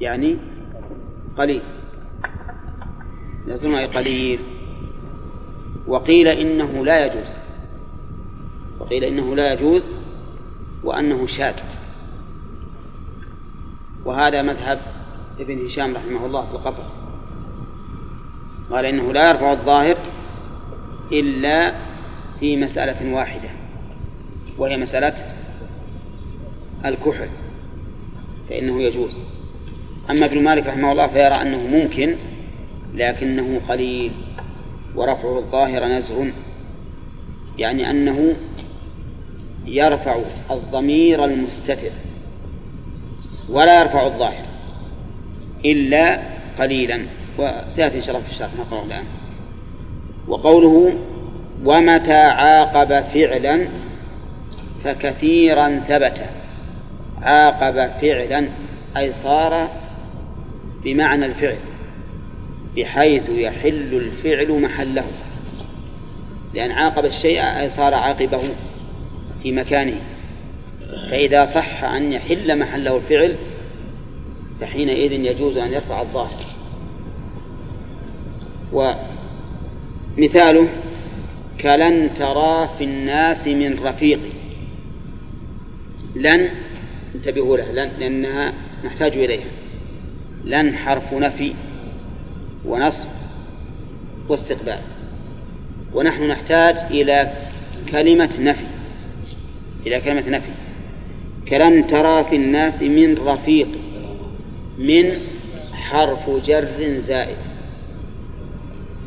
يعني قليل. أي قليل وقيل إنه لا يجوز وقيل إنه لا يجوز وأنه شاذ. وهذا مذهب ابن هشام رحمه الله في القطر قال إنه لا يرفع الظاهر إلا في مسألة واحدة وهي مسألة الكحل فإنه يجوز. أما ابن مالك رحمه الله فيرى أنه ممكن لكنه قليل ورفعه الظاهر نزغ يعني أنه يرفع الضمير المستتر ولا يرفع الظاهر إلا قليلا. وسيأتي إن شاء الله في الشرح نقرأه الآن. وقوله ومتى عاقب فعلا فكثيرا ثبت. عاقب فعلا أي صار بمعنى الفعل بحيث يحل الفعل محله. لأن عاقب الشيء صار عاقبه في مكانه. فإذا صح أن يحل محله الفعل فحينئذ يجوز أن يرفع الظاهر. ومثاله كلن ترى في الناس من رفيق. لن انتبهوا له لن لأنها نحتاج إليها. لن حرف نفي ونصب واستقبال. ونحن نحتاج إلى كلمة نفي إلى كلمة نفي. كلن ترى في الناس من رفيق من حرف جر زائد.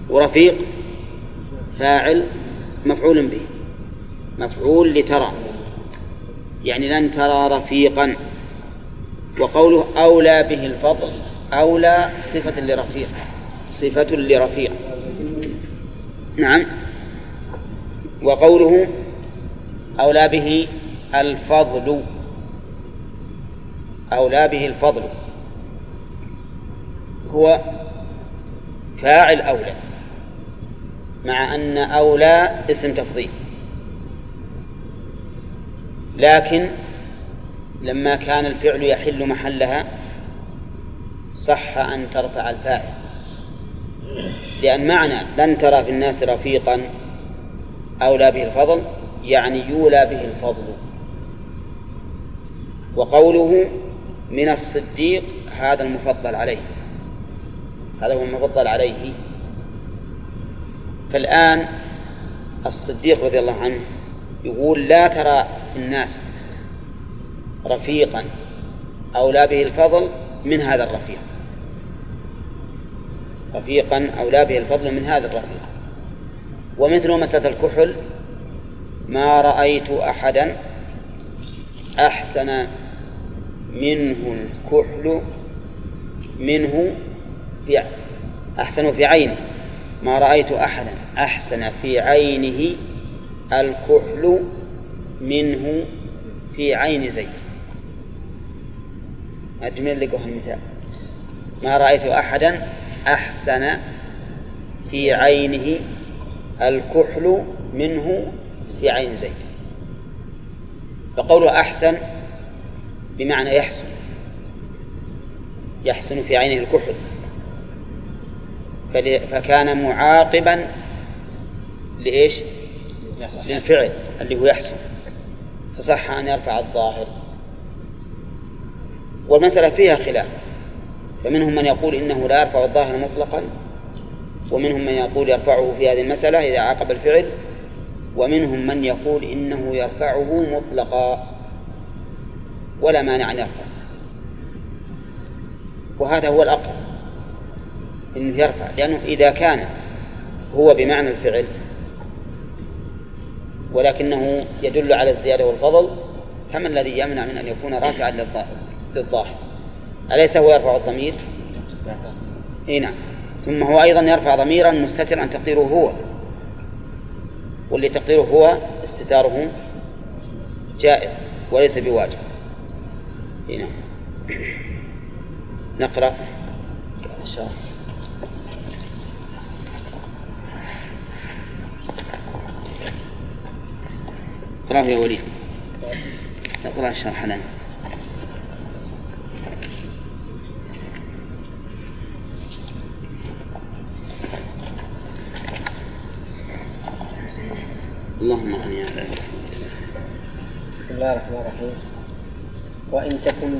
ورفيق فاعل مفعول به مفعول لترى. يعني لن ترى رفيقا. وقوله أولى به الفضل. أولى صفة لرفيق صفة لرفيق نعم. وقوله أولى به الفضل. أولى به الفضل. هو فاعل أولى. مع أن أولى اسم تفضيل. لكن لما كان الفعل يحل محلها صح أن ترفع الفاعل. لأن معنى لن ترى في الناس رفيقا أولى به الفضل يعني يولى به الفضل. وقوله من الصديق هذا المفضل عليه. هذا هو المفضل عليه. فالآن الصديق رضي الله عنه يقول لا ترى الناس رفيقا أولى به الفضل من هذا الرفيق. رفيقا أولى به الفضل من هذا الرفيق. ومثل مسألة الكحل ما رأيت أحدا أحسن منه الكحل منه في أحسن في عينه. ما رأيت أحدا أحسن في عينه الكحل منه في عين زيد. أجمل لكم المثال ما رأيت أحدا أحسن في عينه الكحل منه في عين زيد. فقوله أحسن بمعنى يحسن. يحسن في عينه الكحل. فكان معاقبا لإيش؟ للفعل اللي هو يحسن. فصح أن يرفع الظاهر. والمسألة فيها خلاف. فمنهم من يقول إنه لا يرفع الظاهر مطلقا ومنهم من يقول يرفعه في هذه المسألة إذا عاقب الفعل ومنهم من يقول إنه يرفعه مطلقا ولا مانع أن يرفع. وهذا هو الأقرب إنه يرفع لأنه إذا كان هو بمعنى الفعل ولكنه يدل على الزيادة والفضل فما الذي يمنع من أن يكون رافعا للظاهر؟ للظاهر أليس هو يرفع الضمير؟ إي نعم. ثم هو أيضا يرفع ضميرا مستترا تقديره هو. واللي تقديره هو استتاره جائز وليس بواجب. هنا نقرأ. إن شاء الله اقرأه يا وليد. اقرأ الشرح لنا اللهم على بسم الله الرحمن الرحيم. وإن تكن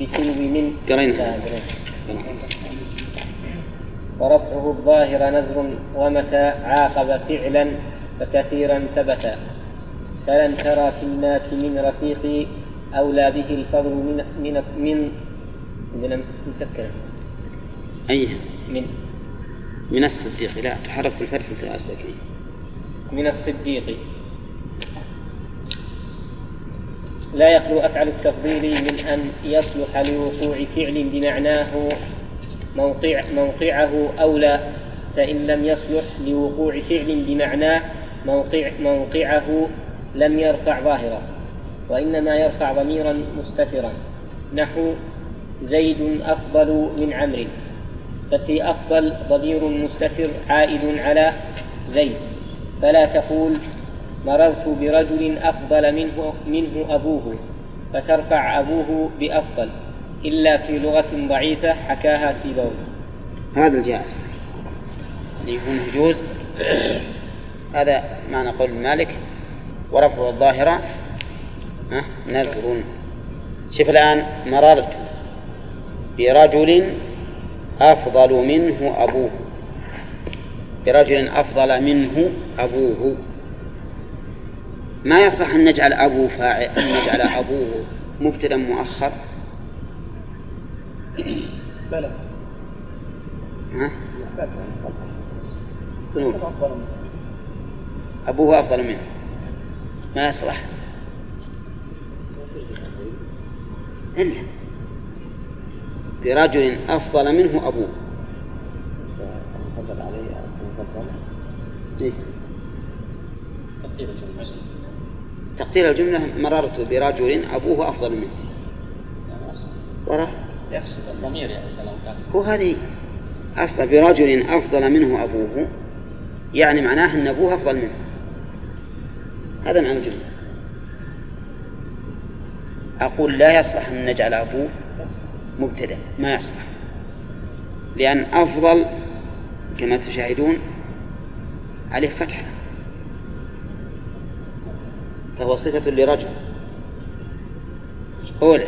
بتلو من قرينا. ورفعه الظاهر نذر ومتى عاقب فعلا فكثيرا ثبتا فلن ترى في الناس من رفيق أولى به الفضل من من من من مسكنة أي؟ من من الصديق. لا تحرك بالفتح الساكنين من الصديق. لا يخلو أفعل التفضيل من أن يصلح لوقوع فعل بمعناه موقع موقعه أولى فإن لم يصلح لوقوع فعل بمعناه موقع موقعه لم يرفع ظاهرا وإنما يرفع ضميرا مستترا. نحو زيد أفضل من عمرو. ففي أفضل ضمير مستتر عائد على زيد. فلا تقول مررت برجل أفضل منه منه أبوه فترفع أبوه بأفضل إلا في لغة ضعيفة حكاها سيبوي. هذا الجائز. اللي يكون يجوز هذا معنى قول مالك ورفع الظاهرة نزر شوف الآن مررت برجل أفضل منه أبوه. برجل أفضل منه أبوه. ما يصح أن نجعل أبو فاعل أن نجعل أبوه مبتدا مؤخر؟ بلى. ها؟ أبوه أفضل منه. ما يصلح. إلا برجل أفضل منه أبوه. إيه؟ تقدير الجملة. مررت برجل أبوه أفضل منه. ورا. يقصد الضمير يعني هو هذه أصلا برجل أفضل منه أبوه يعني معناه أن أبوه أفضل منه. هذا معنى الجملة. أقول لا يصلح أن نجعل أبوه مبتدأ. ما يصلح. لأن أفضل كما تشاهدون عليه فتحة. فهو صفة لرجل. أولى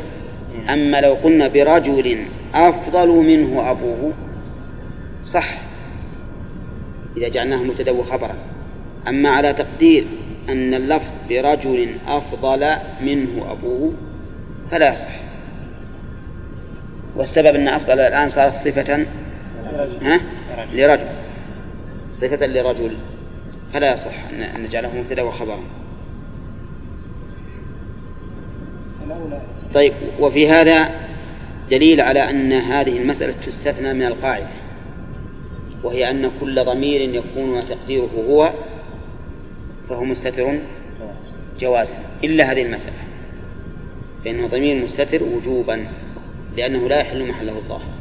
أما لو قلنا برجل أفضل منه أبوه صح. إذا جعلناه مبتدأ وخبرا أما على تقدير أن اللفظ برجل أفضل منه أبوه فلا يصح والسبب أن أفضل الآن صارت صفة ها؟ لرجل. صفة لرجل. فلا يصح أن نجعله مبتدأ وخبرا. طيب وفي هذا دليل على أن هذه المسألة تستثنى من القاعدة وهي أن كل ضمير يكون تقديره هو فهو مستتر جوازا. إلا هذه المسألة. فإنه ضمير مستتر وجوبا لأنه لا يحل محله الظاهر.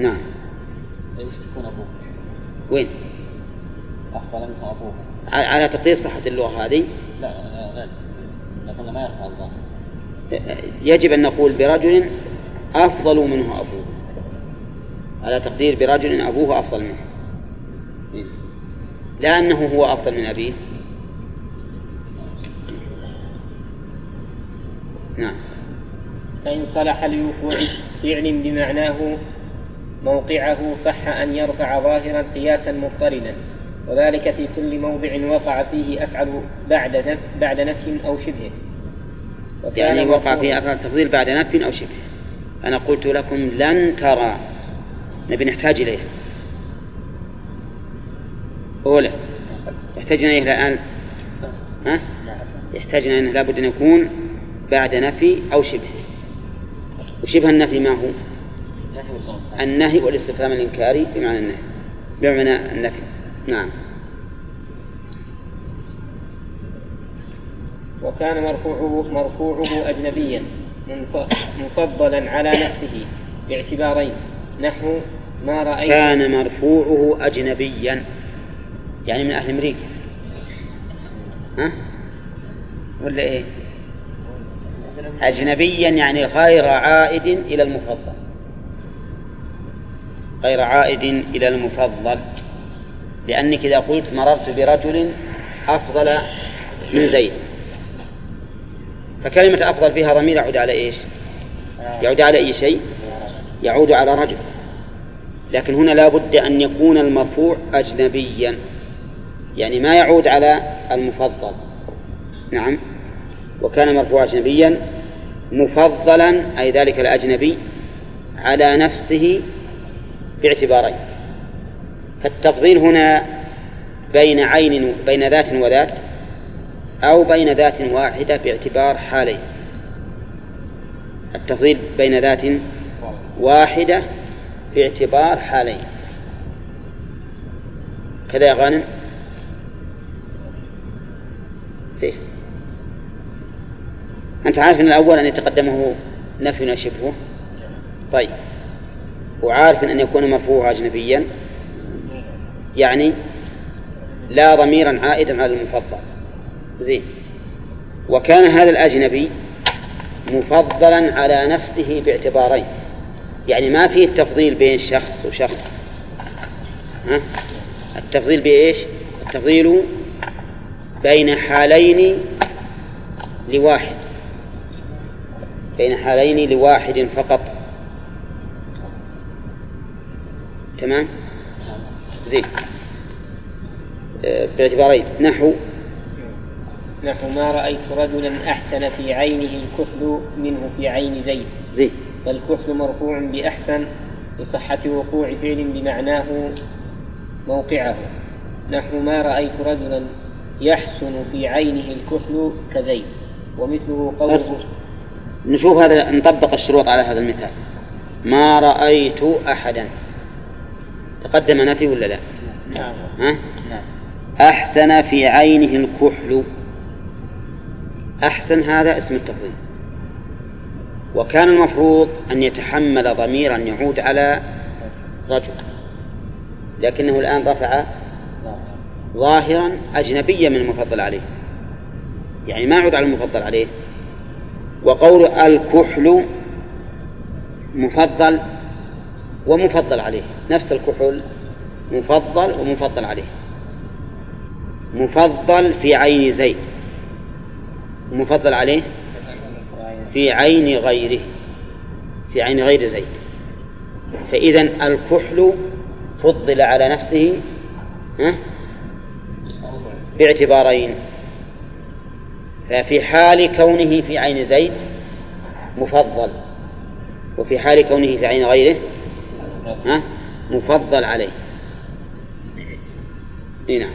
نعم. تكون أبوه وين؟ أفضل منه أبوه على تقدير صحة اللغة هذه؟ لا غير لكن ما يرفع الظاهر يجب أن نقول برجل أفضل منه أبوه. على تقدير برجل أبوه أفضل منه. لا أنه هو أفضل من أبيه. نعم. فإن صلح لوقوع فعل بمعناه موقعه صح أن يرفع ظاهرا قياسا مضطردا وذلك في كل موضع وقع فيه أفعل بعد بعد نفي أو شبه. يعني وقع فيه أفعل تفضيل بعد نفي أو شبه. أنا قلت لكم لن ترى. نبي نحتاج إليه. أولى يحتاجنا إليه الآن ها؟ يحتاجنا أنه لابد أن يكون بعد نفي أو شبه. وشبه النفي ما هو؟ النهي والاستفهام الإنكاري بمعنى النهي. بمعنى النفي. نعم. وكان مرفوعه مرفوعه أجنبيا مفضلا على نفسه. باعتبارين. نحو ما رأيت. كان مرفوعه أجنبيا. يعني من أهل أمريكا. ها؟ ولا إيه؟ أجنبيا يعني غير عائد إلى المفضل. غير عائد إلى المفضل. لأنك إذا قلت مررت برجل أفضل من زيد. فكلمة أفضل فيها ضمير يعود على إيش؟ يعود على أي شيء؟ يعود على رجل. لكن هنا لا بد أن يكون المرفوع أجنبيا. يعني ما يعود على المفضل. نعم. وكان مرفوع أجنبيا مفضلا أي ذلك الأجنبي على نفسه باعتبارين. فالتفضيل هنا بين عين بين ذات وذات أو بين ذات واحدة باعتبار حالين. التفضيل بين ذات واحدة باعتبار حالين. كذا يا غانم؟ سيف أنت عارف أن الأول أن يتقدمه نفي شبهه طيب. وعارف أن يكون مرفوع أجنبيا يعني لا ضميرا عائدا على المفضل. زين. وكان هذا الأجنبي مفضلا على نفسه باعتبارين. يعني ما فيه التفضيل بين شخص وشخص. ها؟ التفضيل بإيش؟ التفضيل بين حالين لواحد. بين حالين لواحد فقط. تمام؟ زين. آه، باعتبارين نحو. نحو ما رأيت رجلا أحسن في عينه الكحل منه في عين زيد. زين. فالكحل مرفوع بأحسن لصحة وقوع فعل بمعناه موقعه. نحو ما رأيت رجلا يحسن في عينه الكحل كزيد. ومثله قوله. نشوف هذا نطبق الشروط على هذا المثال. ما رأيت أحدا. تقدم نفي ولا لا؟ نعم. ها؟ أحسن في عينه الكحل. أحسن هذا اسم التفضيل. وكان المفروض أن يتحمل ضميرا يعود على رجل لكنه الآن رفع ظاهرا أجنبيا من المفضل عليه. يعني ما يعود على المفضل عليه. وقول الكحل مفضل ومفضل عليه. نفس الكحل مفضل ومفضل عليه. مفضل في عين زيد. مفضل عليه في عين غيره. في عين غير زيد. فإذا الكحل فضل على نفسه؟ باعتبارين. ففي حال كونه في عين زيد مفضل وفي حال كونه في عين غيره ها؟ مفضل عليه إي نعم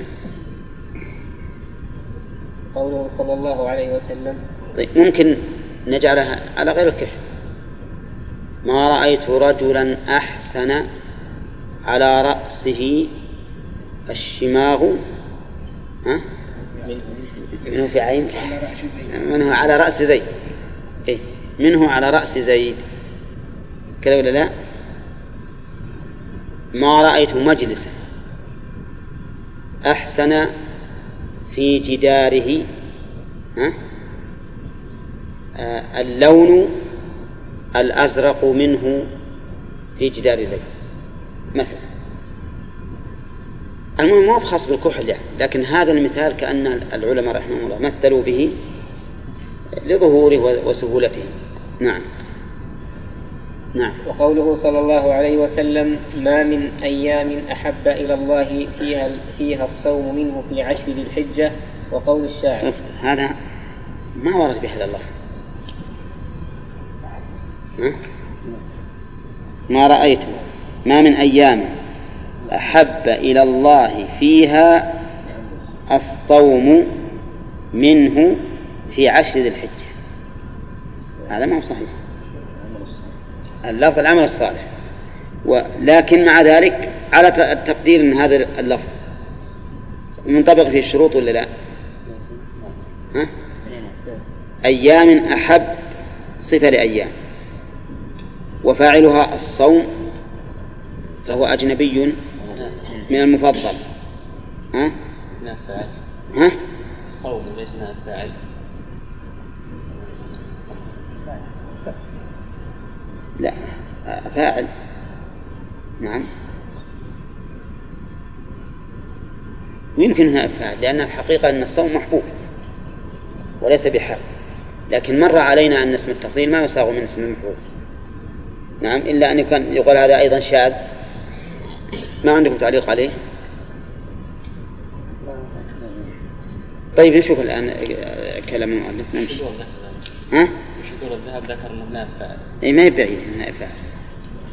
قوله صلى الله عليه وسلم طيب ممكن نجعلها على غير الكحل ما رأيت رجلا أحسن على رأسه الشماغ ها؟ منه في عين منه على رأس زيد إيه؟ منه على رأس زيد كذا ولا لا؟ ما رأيت مجلسا. أحسن في جداره؟ آه اللون الأزرق منه في جدار زيد. مثلا. المهم مو خاص بالكحل يعني لكن هذا المثال كأن العلماء رحمهم الله مثلوا به لظهوره وسهولته. نعم. نعم. وقوله صلى الله عليه وسلم ما من أيام أحب إلى الله فيها فيها الصوم منه في عشر ذي الحجة وقول الشاعر. بس هذا ما ورد بهذا اللفظ. ها؟ ما رأيت ما من أيام أحب إلى الله فيها الصوم منه في عشر ذي الحجة هذا ما هو صحيح. اللفظ العمل الصالح ولكن مع ذلك على التقدير إن هذا اللفظ منطبق فيه الشروط ولا لا؟ ها؟ أيام أحب صفة لأيام وفاعلها الصوم فهو أجنبي من المفضل ها؟ ها؟ الصوم ليس فاعل لا فاعل. نعم. ويمكن هنا إفعال لأن الحقيقة أن الصوم محبوب وليس بحال لكن مر علينا أن اسم التفضيل ما يصاغ من اسم المفعول. نعم إلا أن يكون يقال هذا أيضا شاذ. ما عندكم تعليق عليه؟ طيب نشوف الآن كلام المؤلف. نمشي. ها؟ شذور الذهب ذكر أنه نائب فاعل. اي ما هي بعيد نائب فاعل.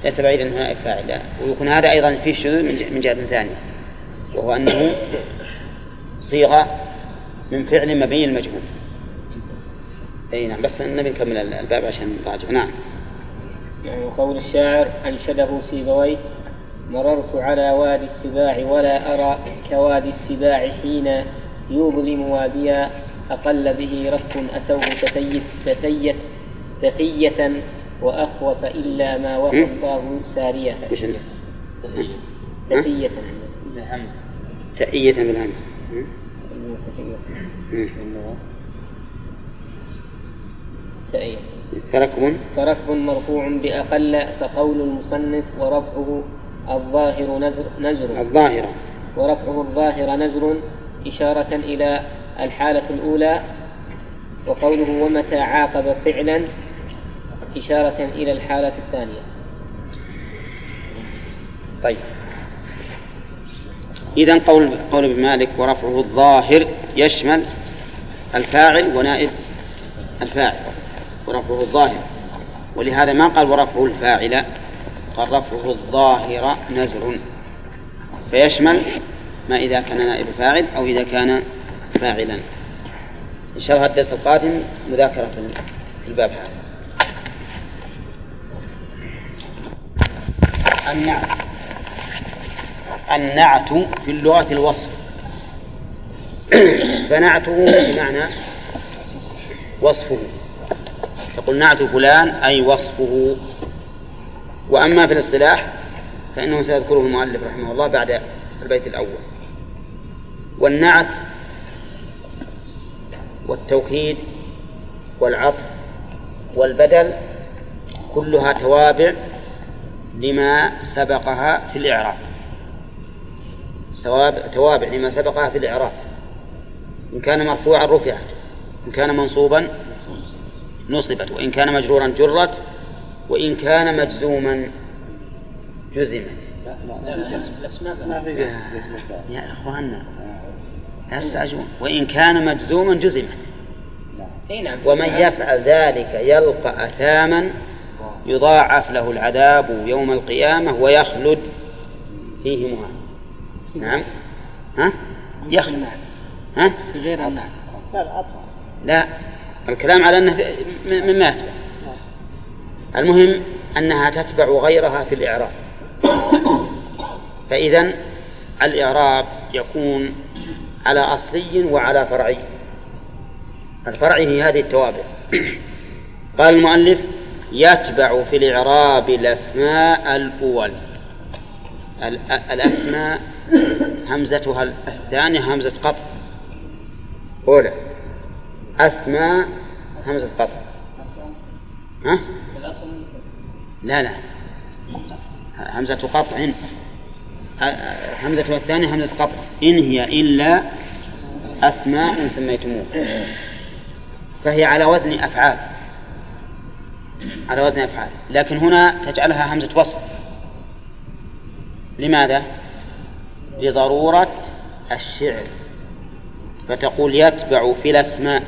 ليس بعيد أنه نائب فاعل لا. ويكون هذا أيضا فيه شذوذ من جهه ثانية وهو أنه صيغة من فعل مبني المجهول اي نعم بس النبي نكمل الباب عشان نراجع نعم. يعني قول الشاعر أنشده سيبويه مررت على وادي السباع ولا أرى كوادي السباع حين يظلم واديا. أقل به رك أتوه تثيت تثيت تثية وأخوف إلا ما وفى الله سارية. تثية تأية بالهمز. تأية فركب فركب مرفوع بأقل فقول المصنف ورفعه الظاهر نزر, نزر. الظاهرة ورفعه الظاهر نزر إشارة إلى الحالة الأولى وقوله ومتى عاقب فعلا إشارة إلى الحالة الثانية. طيب. إذا قول قول ابن مالك ورفعه الظاهر يشمل الفاعل ونائب الفاعل. ورفعه الظاهر. ولهذا ما قال ورفعه الفاعل؟ قال رفعه الظاهر نزر. فيشمل ما إذا كان نائب فاعل أو إذا كان فاعلا. إن شاء الله الدرس القادم مذاكرة في الباب هذا. النعت. النعت في اللغة الوصف. فنعته بمعنى وصفه. تقول نعت فلان أي وصفه. وأما في الاصطلاح فإنه سيذكره المؤلف رحمه الله بعد البيت الأول. والنعت والتوكيد والعطف والبدل كلها توابع لما سبقها في الإعراب توابع لما سبقها في الإعراب إن كان مرفوعا رفعت إن كان منصوبا نصبت وإن كان مجرورا جرت وإن كان مجزوما جزمت إخواننا وإن كان مجزوما جزمت نعم. ومن يفعل ذلك يلقى أثاما يضاعف له العذاب يوم القيامة ويخلد. فيه مهان. نعم. ها؟ يخلد. ها؟ غير النعم لا الكلام على أنه مما يتبع المهم أنها تتبع غيرها في الإعراب. فإذا الإعراب يكون على أصلي وعلى فرعي. الفرعي هي هذه التوابع. قال المؤلف يتبع في الإعراب الأسماء الأول. الأسماء همزتها الثانية همزة قطع. أولى أسماء همزة قطع. ها؟ لا لا. همزة قطع. همزة الثانية همزة قطع إن هي إلا أسماء سميتموه فهي على وزن أفعال. على وزن أفعال. لكن هنا تجعلها همزة وصف. لماذا؟ لضرورة الشعر. فتقول يتبع في الأسماء.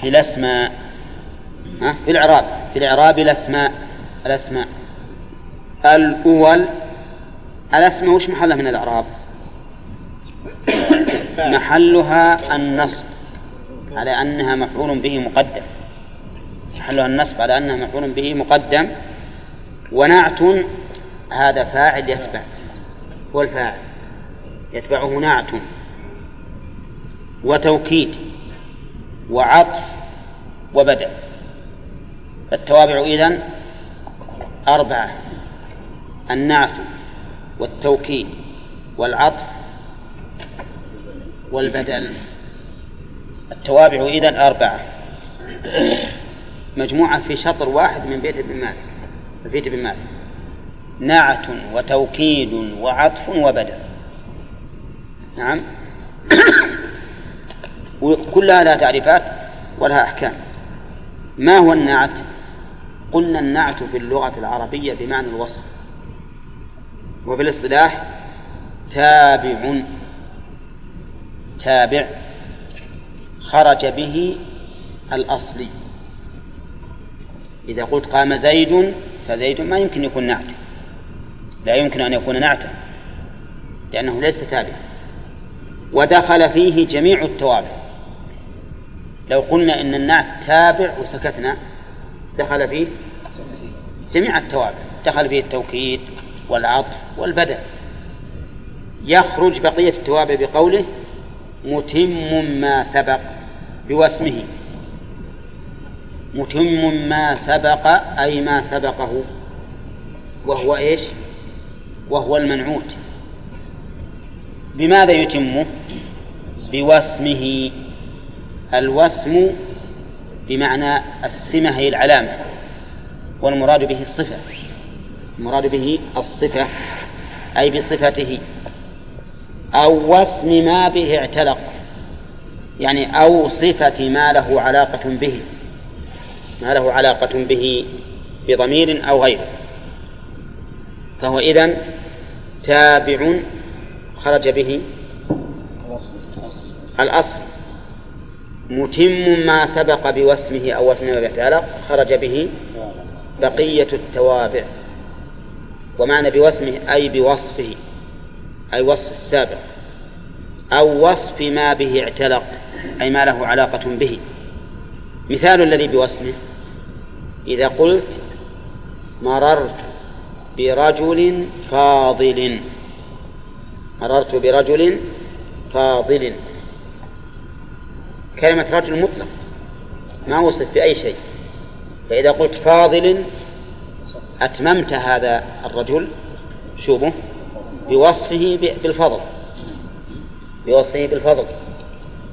في الأسماء. ها؟ في الإعراب. في الإعراب الأسماء. الأسماء. الأول الأسماء وش محلها من الإعراب؟ محلها النصب على أنها مفعول به مقدم. محلها النصب على أنها مفعول به مقدم. ونعت هذا فاعل يتبع. هو الفاعل. يتبعه نعت. وتوكيد وعطف وبدل. التوابع إذن أربعة. النعت. والتوكيد والعطف والبدل. التوابع إذن أربعة. مجموعة في شطر واحد من بيت ابن مالك. بيت ابن مالك. نعت وتوكيد وعطف وبدل. نعم. وكلها لها تعريفات ولها أحكام. ما هو النعت؟ قلنا النعت في اللغة العربية بمعنى الوصف. وفي الاصطلاح تابع. تابع. خرج به الأصلي. إذا قلت قام زيد فزيد ما يمكن يكون نعت. لا يمكن أن يكون نعتا لأنه ليس تابعا. ودخل فيه جميع التوابع. لو قلنا إن النعت تابع وسكتنا دخل فيه جميع التوابع. دخل فيه التوكيد والعطف والبدل يخرج بقية التوابع بقوله متم ما سبق بواسمه. متم ما سبق أي ما سبقه. وهو إيش؟ وهو المنعوت. بماذا يتمه بوسمه الوسم بمعنى السمة هي العلامة. والمراد به الصفة. المراد به الصفة أي بصفته أو وسم ما به اعتلق يعني أو صفة ما له علاقة به ما له علاقة به بضمير أو غيره. فهو إذن تابع خرج به الأصل. متم ما سبق بوسمه أو وسم ما به خرج به بقية التوابع. ومعنى بوسمه أي بوصفه أي وصف السابق أو وصف ما به اعتلق أي ما له علاقة به. مثال الذي بوسمه إذا قلت مررت برجل فاضل مررت برجل فاضل. كلمة رجل مطلق ما وصف بأي شيء. فإذا قلت فاضل أتممت هذا الرجل شوبه بوصفه بالفضل. بوصفه بالفضل.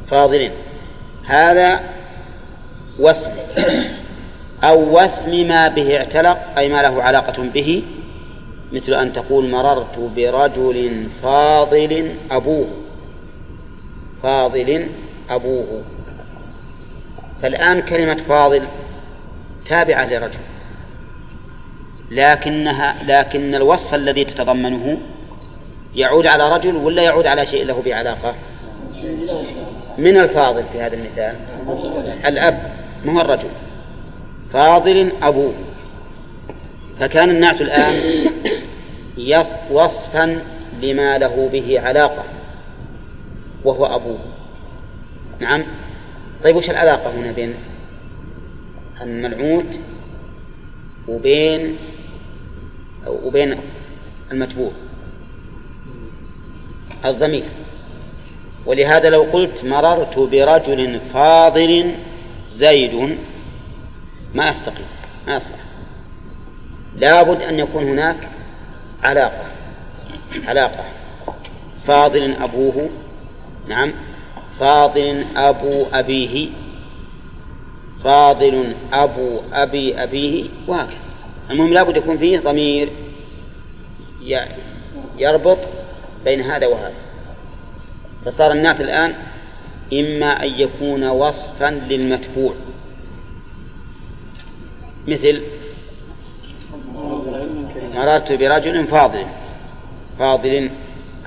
فاضل هذا وسم أو وسم ما به اعتلق أي ما له علاقة به مثل أن تقول مررت برجل فاضل أبوه. فاضل أبوه. فالآن كلمة فاضل تابعة لرجل. لكنها لكن الوصف الذي تتضمنه يعود على رجل ولا يعود على شيء له بعلاقة؟ من الفاضل في هذا المثال؟ الأب ما هو الرجل؟ فاضل أبوه فكان النعت الآن وصفا لما له به علاقة وهو أبوه. نعم؟ طيب وش العلاقة هنا بين الملعوت وبين وبين المتبوع. الضمير. ولهذا لو قلت مررت برجل فاضل زيد ما يستقيم ما يصلح لابد أن يكون هناك علاقة علاقة. فاضل أبوه نعم. فاضل أبو أبيه فاضل أبو أبي أبيه وهكذا. المهم لابد يكون فيه ضمير يربط بين هذا وهذا. فصار النعت الآن إما أن يكون وصفا للمتبوع مثل مررت برجل فاضل فاضل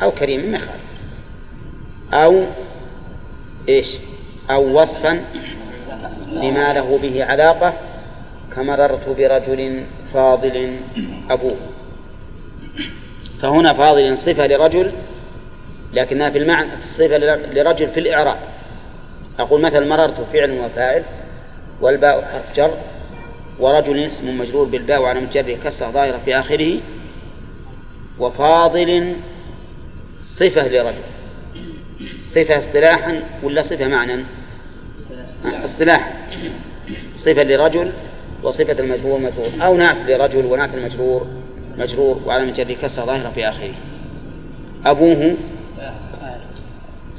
أو كريم ما يخالف. أو إيش؟ أو وصفا لما له به علاقة كمررت برجل فاضل أبوه. فهنا فاضل صفة لرجل لكنها في المعنى في الصفة لرجل في الإعراب. أقول مثلا مررت فعل وفاعل والباء حرف جر ورجل اسم مجرور بالباء وعلى مجره كسر ظاهرة في آخره. وفاضل صفة لرجل. صفة اصطلاحا ولا صفة معنى اصطلاحا. صفة لرجل وصفة المجرور مجرور أو نعت لرجل ونعت المجرور مجرور وعلى مجره كسر ظاهرة في آخره. أبوه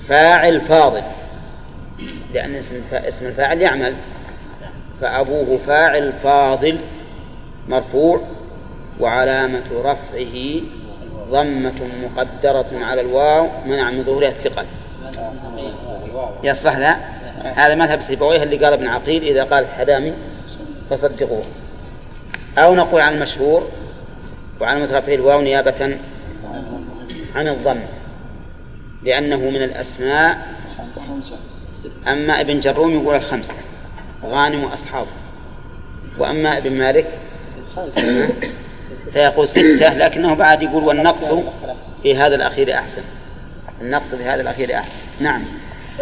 فاعل فاضل. لأن اسم الفاعل يعمل. فأبوه فاعل فاضل مرفوع وعلامة رفعه ضمة مقدرة على الواو منع من ظهورها الثقل. يصلح لا؟ هذا مذهب سيبويه اللي قال ابن عقيل إذا قال الحدامي فصدقوه. أو نقول عن المشهور وعن المترفع الواو نيابة عن الضم لأنه من الأسماء. أما ابن جروم يقول الخمسة غانم وأصحابه وأما ابن مالك فيقول ستة لكنه بعد يقول والنقص في هذا الأخير أحسن. النقص في هذا الأخير أحسن. نعم.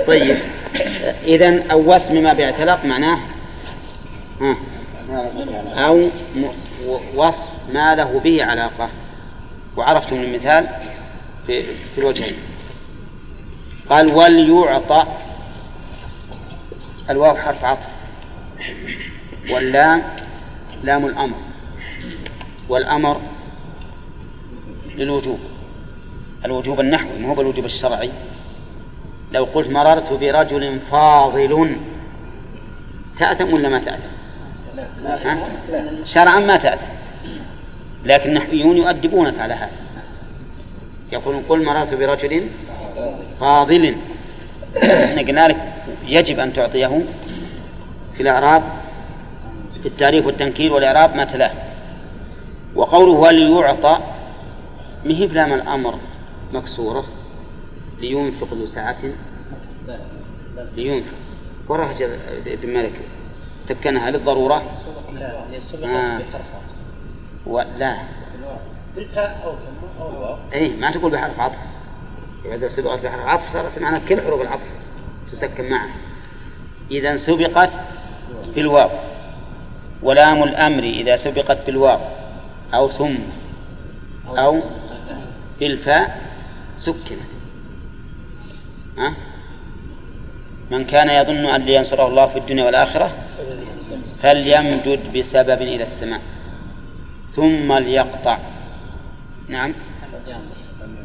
طيب. إذا أو وصف ما باعتلاق معناه. ها. أو وصف ما له به علاقة. وعرفتم المثال في, في الوجهين. قال وليعطى. الواو حرف عطف. واللام لام الأمر. والأمر للوجوب. الوجوب النحوي ما هو بالوجوب الشرعي. لو قلت مررت برجل فاضل تأثم ولا ما تأثم؟ شرعا ما تأثم لكن النحويون يؤدبونك على هذا. يقولون قل مررت برجل فاضل إحنا قلنا لك يجب أن تعطيه في الإعراب في التعريف والتنكير والإعراب ما تلاه. وقوله وليعطى مهي بلام الأمر مكسورة. لينفق ذو ساعة. لينفق. وراها ابن مالك. سكنها للضرورة؟ آه. ولا بالفاء أو أي ما تقول بحرف عطف. إذا سبقت بحرف عطف صارت معنا كل حروف العطف تسكن معه إذا سبقت بالواو. ولام الأمر إذا سبقت بالواو. أو ثم. أو بالفاء سكنت. ها؟ من كان يظن أن لينصره الله في الدنيا والآخرة فليمدد بسبب إلى السماء ثم ليقطع. نعم.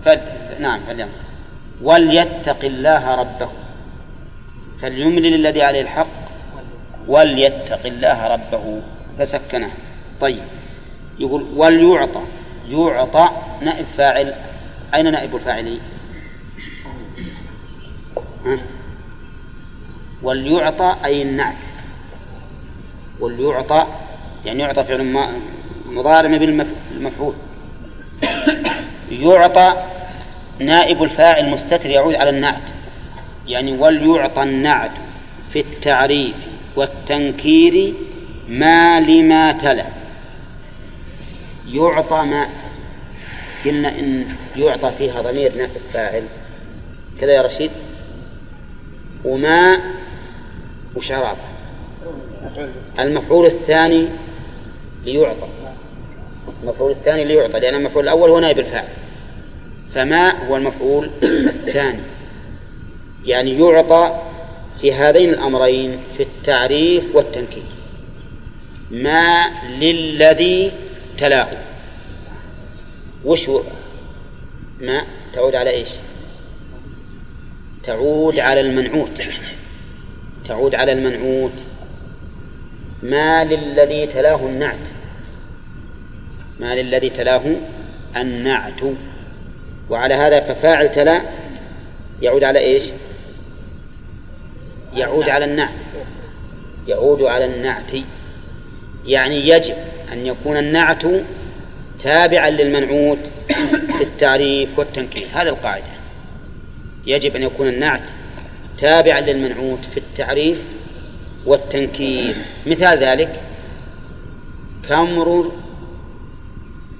فل... نعم فليمدد وليتق الله ربه. فليملل الذي عليه الحق وليتق الله ربه. فسكنه. طيب. يقول وليعطى. يعطى نائب فاعل. أين نائب الفاعل ها؟ وليعطى أي النعت. وليعطى يعني يعطى فعل مضارع بالمفعول يعطى نائب الفاعل مستتر يعود على النعت. يعني وليعطى النعت في التعريف والتنكير ما لما تلا. يعطى ما قلنا إن يعطى فيها ضمير نائب فاعل كذا يا رشيد؟ وماء وشراب. المفعول الثاني ليعطى. المفعول الثاني ليعطى لأن المفعول الأول هو نائب الفاعل. فماء هو المفعول الثاني؟ يعني يعطى في هذين الأمرين في التعريف والتنكير. ما للذي تلاه وش ما؟ تعود على إيش؟ تعود على المنعوت. تعود على المنعوت. ما للذي تلاه النعت. ما للذي تلاه النعت. وعلى هذا ففاعل تلا يعود على إيش؟ يعود على النعت. يعود على النعت. يعني يجب أن يكون النعت تابعا للمنعوت في التعريف والتنكير. هذا القاعدة. يجب أن يكون النعت تابعا للمنعوت في التعريف والتنكير. مثال ذلك كمر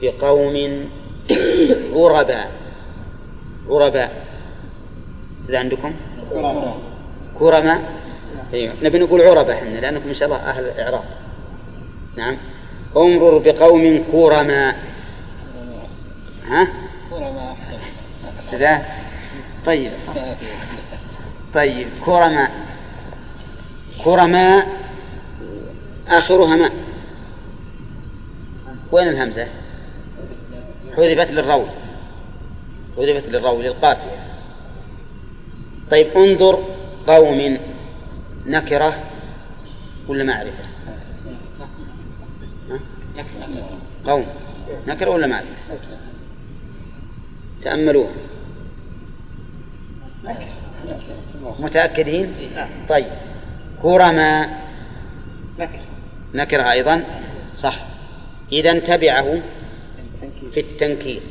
بقوم غرباء. غرباء. إذا عندكم؟ كرماء. أيوة. نبي نقول عربة إحنا لأنكم إن شاء الله أهل الإعراب. نعم. امرر بقوم كرماء. ها؟ كرماء أحسن. طيب صح. طيب كرماء كرماء آخرها ماء وين الهمزة؟ حذفت للرول حذفت للرول للقافية طيب انظر قوم نكرة ولا معرفة؟ قوم نكرة ولا معرفة؟ تأملوها متأكدين؟ طيب. كرما نكرة أيضا. صح. إذا تبعه في التنكير.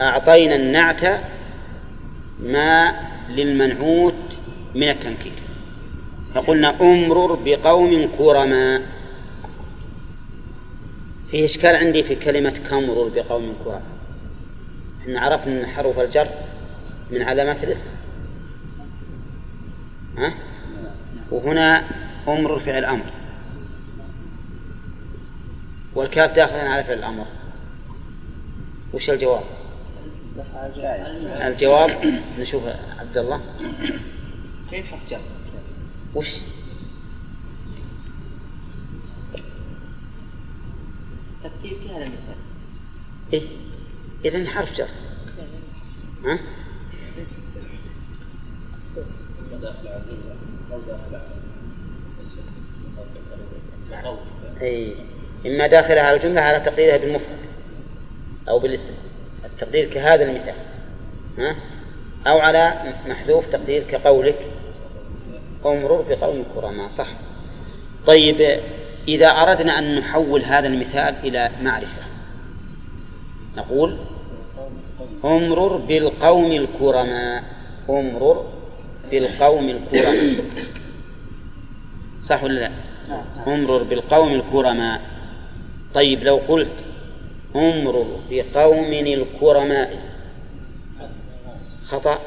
أعطينا النعت ما للمنعوت من التنكير. فقلنا أمرر بقوم كرما فيه إشكال عندي في كلمة كمرر بقوم كرما إحنا عرفنا أن حرف الجر من علامات الاسم. ها؟ وهنا امرر فعل أمر والكاف داخل على فعل الأمر وش الجواب؟ الجواب نشوف عبد الله كيف حرف جر؟ وش؟ تقدير كهذا المثال إيه؟ إذا حرف جر ها؟ أي. إما داخلة على الجملة على تقديرها بالمفرد أو بالاسم. التقدير كهذا المثال. ها؟ أو على محذوف تقدير كقولك امرر بقوم كرماء صح. طيب إذا أردنا أن نحول هذا المثال إلى معرفة نقول امرر بالقوم الكرماء. امرر بالقوم الكرماء. صح ولا لا؟ امرر بالقوم الكرماء. طيب لو قلت امرر بقوم الكرماء. خطأ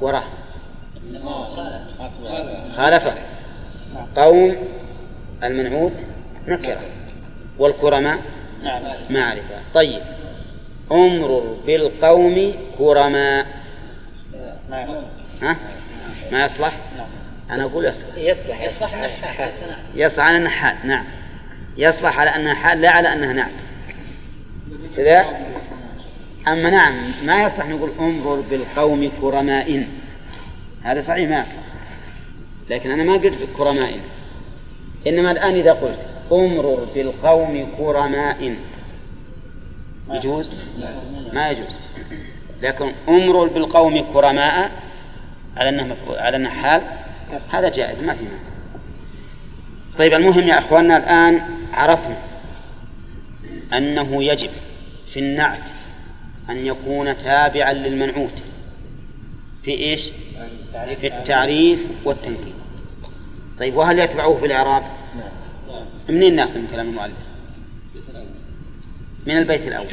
وراه خالفه قوم المنعوت نكرة والكرماء معرفة. طيب امرر بالقوم كرماء. ها؟ ما يصلح؟ أنا أقول يصلح. يصلح يصلح نحات يصلح على النحات نعم. يصلح على أنها حال لا على أنها نعت. كذا أما نعم ما يصلح نقول انظر بالقوم كرماء هذا صحيح ما يصلح. لكن أنا ما قلت كرماء إنما الآن إذا قلت امرر بالقوم كرماء يجوز؟ ما يجوز. لكن امرر بالقوم كرماء على أنه مفعول على أنه حال. هذا جائز ما في مانع. طيب المهم يا إخواننا الآن عرفنا أنه يجب في النعت أن يكون تابعا للمنعوت في إيش؟ في التعريف والتنكير. طيب وهل يتبعه في الإعراب؟ منين نأخذ من كلام المؤلف؟ من البيت الأول.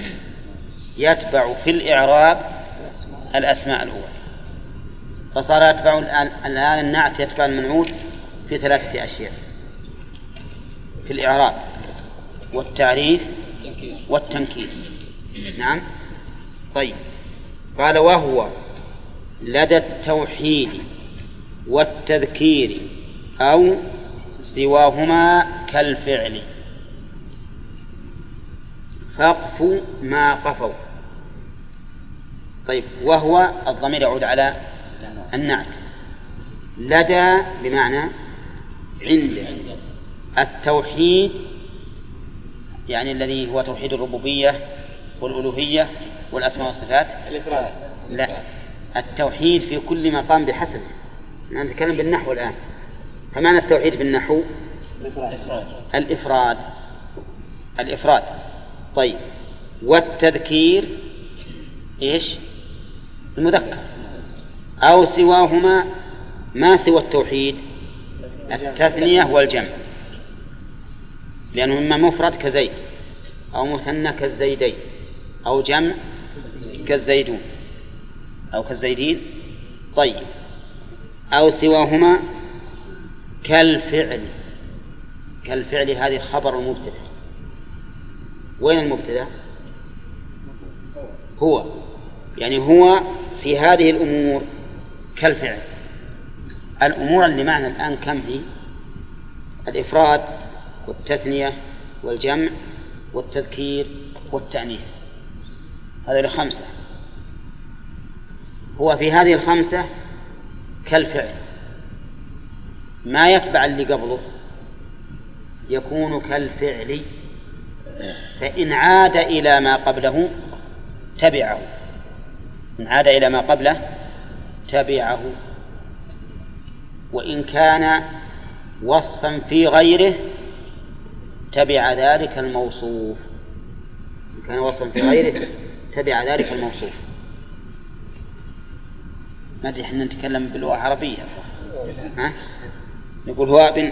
يتبع في الإعراب الأسماء الأولى. فصار يتبع الآن الآن النعت يتبع المنعوت في ثلاثة أشياء. في الإعراب والتعريف والتنكير نعم. طيب. قال وهو لدى التوحيد والتذكير أو سواهما كالفعل. فاقفوا ما قفوا. طيب. وهو الضمير يعود على النعت لدى بمعنى عند التوحيد يعني الذي هو توحيد الربوبية والألوهية والأسماء والصفات؟ الإفراد. لا التوحيد في كل مقام بحسب. نحن نتكلم بالنحو الآن. فمعنى التوحيد في النحو؟ الإفراد. الإفراد. طيب. والتذكير إيش؟ المذكر. أو سواهما ما سوى التوحيد التثنية والجمع. لأنه إما مفرد كزيد أو مثنى كالزيدين أو جمع كالزيدون أو كالزيدين. طيب. أو سواهما كالفعل كالفعل هذه خبر المبتدأ. وين المبتدأ؟ هو. يعني هو في هذه الأمور كالفعل. الأمور اللي معنا الآن كم هي؟ الإفراد والتثنية والجمع والتذكير والتأنيث. هذه الخمسة هو في هذه الخمسة كالفعل. ما يتبع اللي قبله. يكون كالفعل. فإن عاد إلى ما قبله تبعه. إن عاد إلى ما قبله تبعه وإن كان وصفا في غيره تبع ذلك الموصوف. إن كان وصفا في غيره تبع ذلك الموصوف. ما أدري إحنا نتكلم باللغة العربية ها؟ نقول هو بن...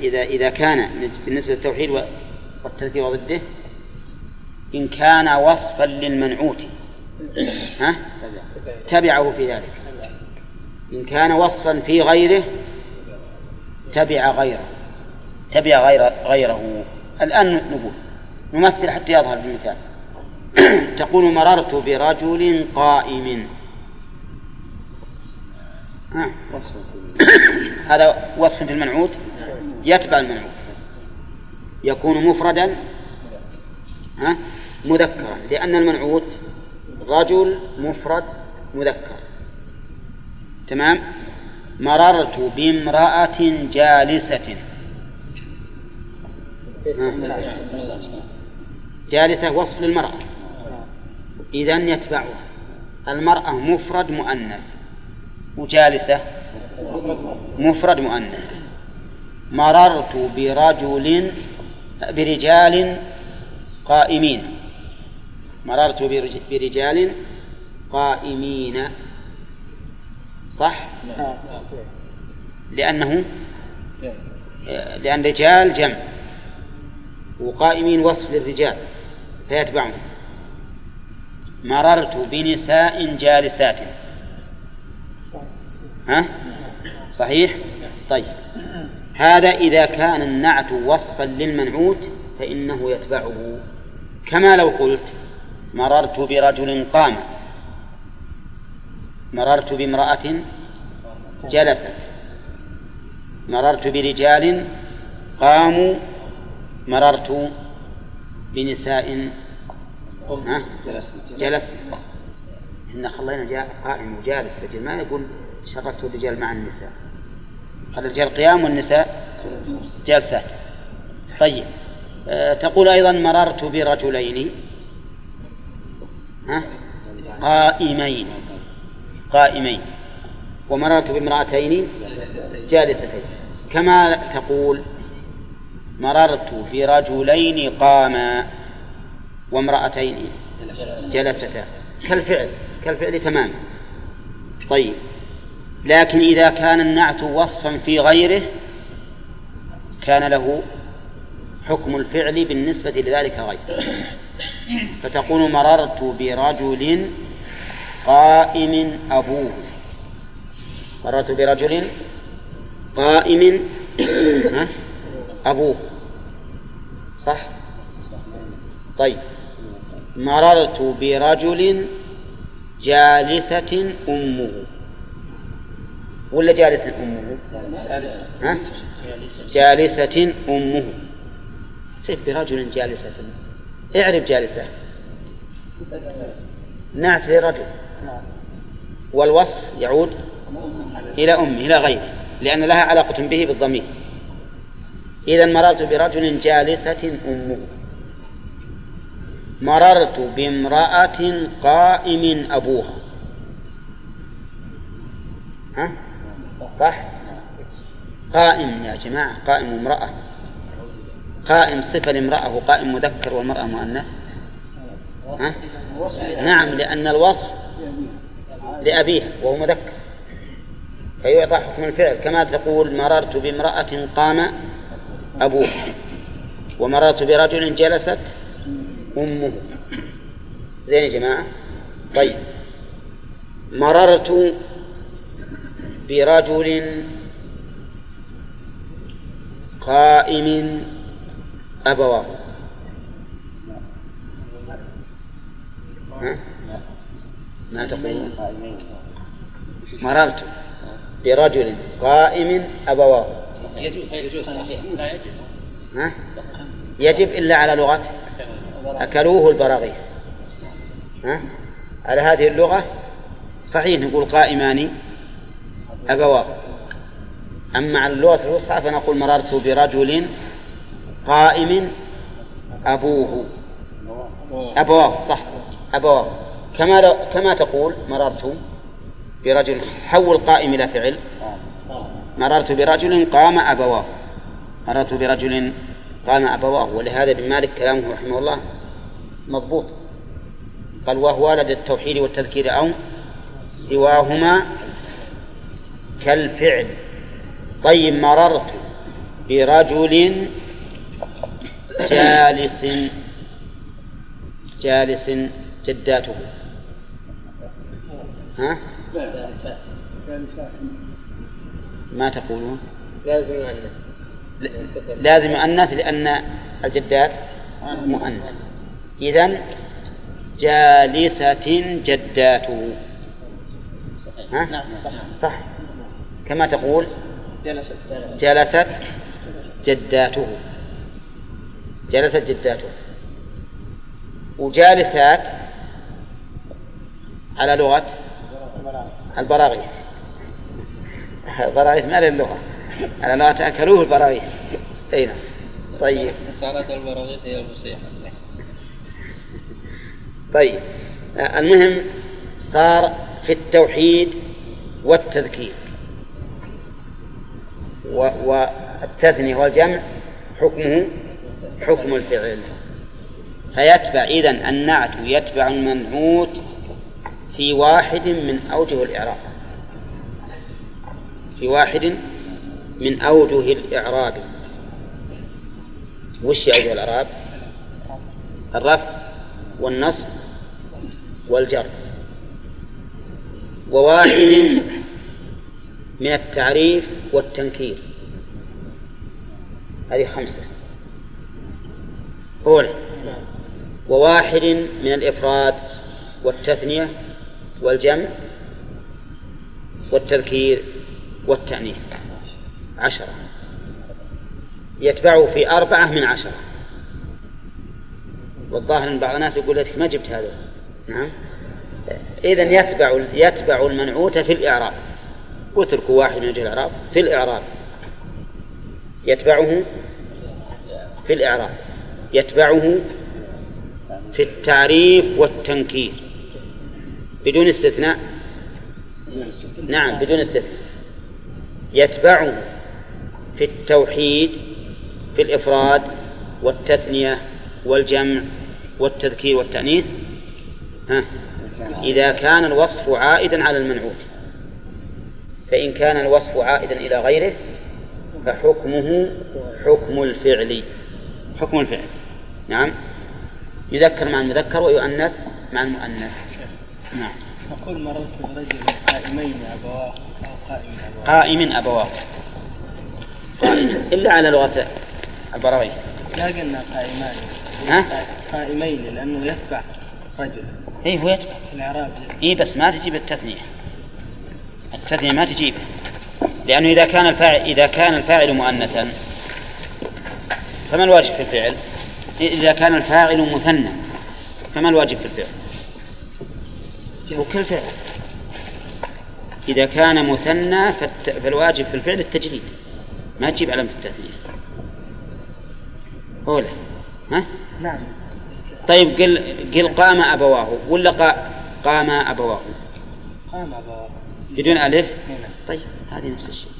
إذا إذا كان بالنسبة للتوحيد والتذكير وضده إن كان وصفا للمنعوت. ها؟ تبعه في ذلك. إن كان وصفا في غيره تبع غيره تبع غير غيره. الآن نقول نمثل حتى يظهر بالمثال تقول مررت برجل قائم. هذا وصف في المنعوت؟ يتبع المنعوت. يكون مفردا مذكرا لأن المنعوت رجل مفرد مذكر. تمام؟ مررت بامرأة جالسة. جالسة وصف للمرأة. إذا يتبعها. المرأة مفرد مؤنث. وجالسة مفرد مؤنث. مررت برجل برجال قائمين. مررت برجال قائمين. صح؟ لأنه لأن رجال جمع وقائمين وصف للرجال فيتبعهم. مررت بنساء جالسات. ها؟ صحيح؟ طيب. هذا إذا كان النعت وصفا للمنعوت فإنه يتبعه. كما لو قلت مررت برجل قام. مررت بامرأة جلست. مررت برجال قاموا مررت بنساء جلست. إحنا خلينا جاء قائم وجالس. رجل ما يقول شرطت الرجال مع النساء. هذا الرجال قيام والنساء جالسات طيب. أه تقول أيضا مررت برجلين ها؟ قائمين. قائمين. ومررت بامرأتين جالستين. كما تقول مررت برجلين قاما وامرأتين جلستا. كالفعل كالفعل تماما طيب. لكن إذا كان النعت وصفا في غيره كان له حكم الفعل بالنسبة لذلك غير. فتقول مررت برجل قائم أبوه. مررت برجل قائم أبوه. صح؟ طيب. مررت برجل جالسة أمه. ولا جالسة أمه؟ ها؟ جالسة أمه. سيف برجل جالسة. اعرف جالسة. نعت لرجل. والوصف يعود إلى أمه إلى غيره لأن لها علاقة به بالضمير. إذا مررت برجل جالسة أمه. مررت بامرأة قائم أبوها. ها؟ صح؟ قائم يا جماعة قائم امرأة. قائم صفة لامرأة وقائم مذكر والمرأة مؤنث. ها؟ نعم لأن الوصف لأبيها وهو مذكر. فيعطى حكم الفعل. كما تقول مررت بامرأة قام أبوها ومررت برجل جلست أمه. زين يا جماعة؟ طيب. مررت برجل قائم أبواه. ها؟ ما تقول مررت. برجل قائم أبواه. يجوز ها؟ يجب إلا على لغة؟ أكلوه البراغيث. ها؟ على هذه اللغة صحيح نقول قائمان أبواه. أما على اللغة الوسطى فنقول مررت برجل قائم أبوه. أبواه صح. أبواه كما لو كما تقول مررت برجل حول قائم إلى فعل. مررت برجل قام أبواه مررت برجل قام أبواه ولهذا ابن مالك كلامه رحمه الله مضبوط. قال وهو لدى التوحيد والتذكير أو سواهما كالفعل. طيب مررت برجل جالس. جالس جداته. ها؟ ما تقولون؟ لازم يؤنث. لازم يؤنث لأن الجدات مؤنث. إذن جالسة جداته ها؟ صح. كما تقول جلست جداته. جلست جداته. وجالسات على لغة البراغيث. البراغيث ما للغة على لغة أكلوه البراغيث. أي نعم. طيب. صارت البراغيث هي المصيحة طيب. المهم صار في التوحيد والتذكير. والتثنية والجمع حكمه حكم الفعل. فيتبع إذن النعت يتبع المنعوت في واحد من أوجه الإعراب. في واحد من أوجه الإعراب. وش أوجه الإعراب؟ الرفع والنصب والجر. وواحد من التعريف والتنكير. هذه خمسة. أولى. وواحد من الإفراد والتثنية والجمع والتذكير والتأنيث. عشرة. يتبعه في أربعة من عشرة. والظاهر أن بعض الناس يقول لك ما جبت هذا. نعم. إذا يتبع يتبع المنعوت في الإعراب. واتركوا واحد من وجه الإعراب في الإعراب. يتبعه في الإعراب. يتبعه في التعريف والتنكير. بدون استثناء؟ نعم بدون استثناء. يتبعه في التوحيد في الإفراد والتثنية والجمع والتذكير والتأنيث. ها إذا كان الوصف عائدا على المنعوت. فإن كان الوصف عائدا إلى غيره فحكمه حكم الفعل. حكم الفعل. نعم. يذكر مع المذكر ويؤنث مع المؤنث. نعم. نقول مررت برجل قائمين أبواه أو قائم أبواه. قائم أبواه. قائم إلا على لغة البراوي لا قلنا قائمان ها؟ قائمين لأنه يتبع رجل. إيه هو يتبع. في الإعراب إيه بس ما تجيب التثنية. التثنية ما تجيبه لأنه إذا كان الفاعل إذا كان الفاعل مؤنثا فما الواجب في الفعل؟ إذا كان الفاعل مثنى فما الواجب في الفعل؟ هو كالفعل إذا كان مثنى فالت... فالواجب في الفعل التجريد. ما تجيب علامة التثنية. أولى ها؟ نعم. طيب قل قل قام أبواه ولا قا... قام أبواه؟ قام أبواه. بدون ألف؟ هنا طيب هذه نفس الشيء.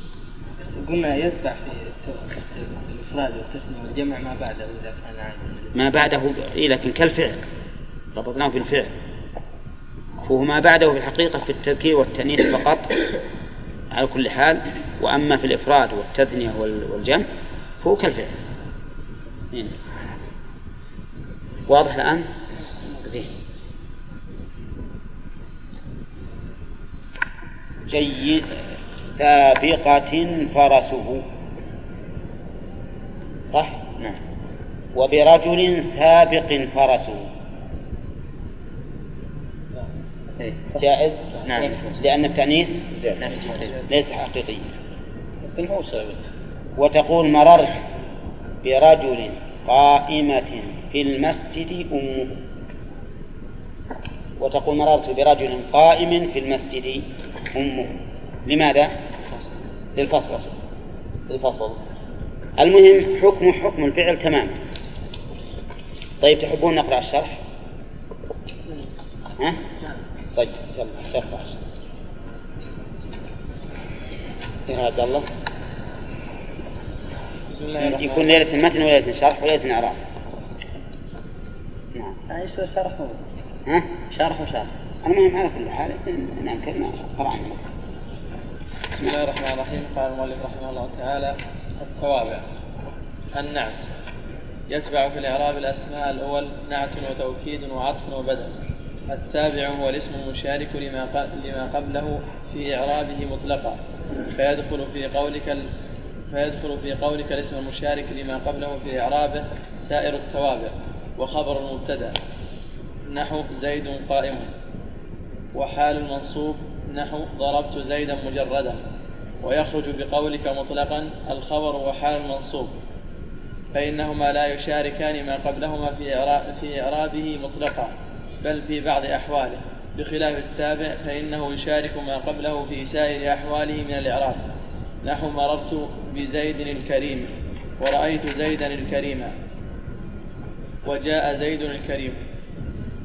بس قلنا يتبع في الإفراد والتثنية والجمع ما بعده إذا كان عادي. ما بعده إيه لكن كالفعل. ربطناه بالفعل. فهو ما بعده في الحقيقة في التذكير والتأنيث فقط على كل حال. وأما في الإفراد والتثنية وال- والجمع فهو كالفعل. واضح الآن؟ زين. جيد. سابقة فرسه. صح؟ نعم. وبرجل سابق فرسه إيه، جائز؟ نعم. لأن التأنيث ليس حقيقي ليس حقيقي لكن هو ثابت وتقول مررت برجل قائمة في المسجد أمه. وتقول مررت برجل قائم في المسجد أمه. لماذا؟ للفصل. للفصل. المهم حكم حكم الفعل تمام. طيب تحبون نقرأ الشرح؟ ها؟ طيب يلا شرح يا عبد الله. بسم الله الرحمن يكون ليلة متن وليلة شرح وليلة إعراب نعم. يعني شرح؟ ها؟ شرح وشرح. أنا ما على كل حال نعم كلمة قرأنا. بسم الله الرحمن الرحيم. قال المؤلف رحمه الله تعالى التوابع. النعت. يتبع في الإعراب الأسماء الأول نعت وتوكيد وعطف وبدل. التابع هو الاسم المشارك لما لما قبله في إعرابه مطلقا. فيدخل في قولك. فيدخل في قولك الاسم المشارك لما قبله في إعرابه سائر التوابع وخبر المبتدأ. نحو زيد قائم. وحال المنصوب نحو ضربت زيدا مجردا. ويخرج بقولك مطلقا الخبر وحال المنصوب فإنهما لا يشاركان ما قبلهما في إعرابه مطلقا. بل في بعض أحواله. بخلاف التابع فإنه يشارك ما قبله في سائر أحواله من الإعراب. نحو مررت بزيد الكريم. ورأيت زيدا الكريم. وجاء زيد الكريم.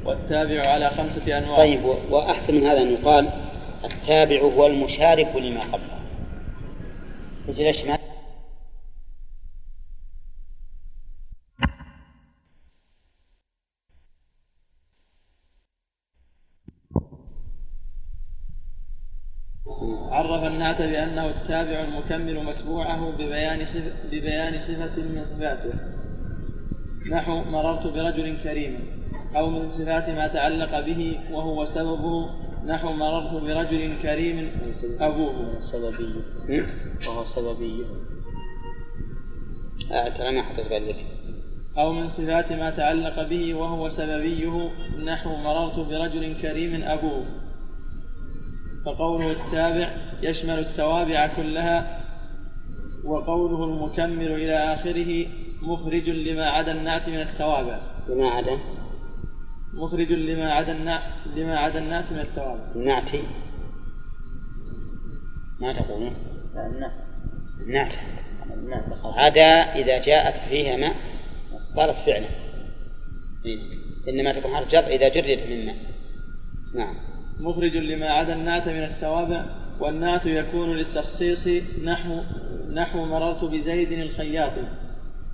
والتابع على خمسة أنواع. طيب وأحسن من هذا أن يقال التابع هو المشارك لما قبله. يجي عرف النعت بأنه التابع المكمل متبوعه ببيان صفة, ببيان صفة من صفاته. نحو مررت برجل كريم أو من صفات ما تعلق به وهو سببه. نحو مررت برجل كريم أبوه. سببي؟ وهو سببي. آه حطيت بالك أو من صفات ما تعلق به وهو سببيه. نحو مررت برجل كريم أبوه. فقوله التابع يشمل التوابع كلها وقوله المكمل إلى آخره مخرج لما عدا النعت من التوابع. بما عدا؟ مخرج لما عدا النعت لما عدا النعت من التوابع. النعتي ما تقولون النعت. النعت. النعت خلاص. عدا إذا جاءت فيها ما صارت فعلا. إيه. إنما تكون حرف جر إذا جرد مما نعم. مخرج لما عدا النعت من التوابع والنعت يكون للتخصيص نحو نحو مررت بزيد الخياط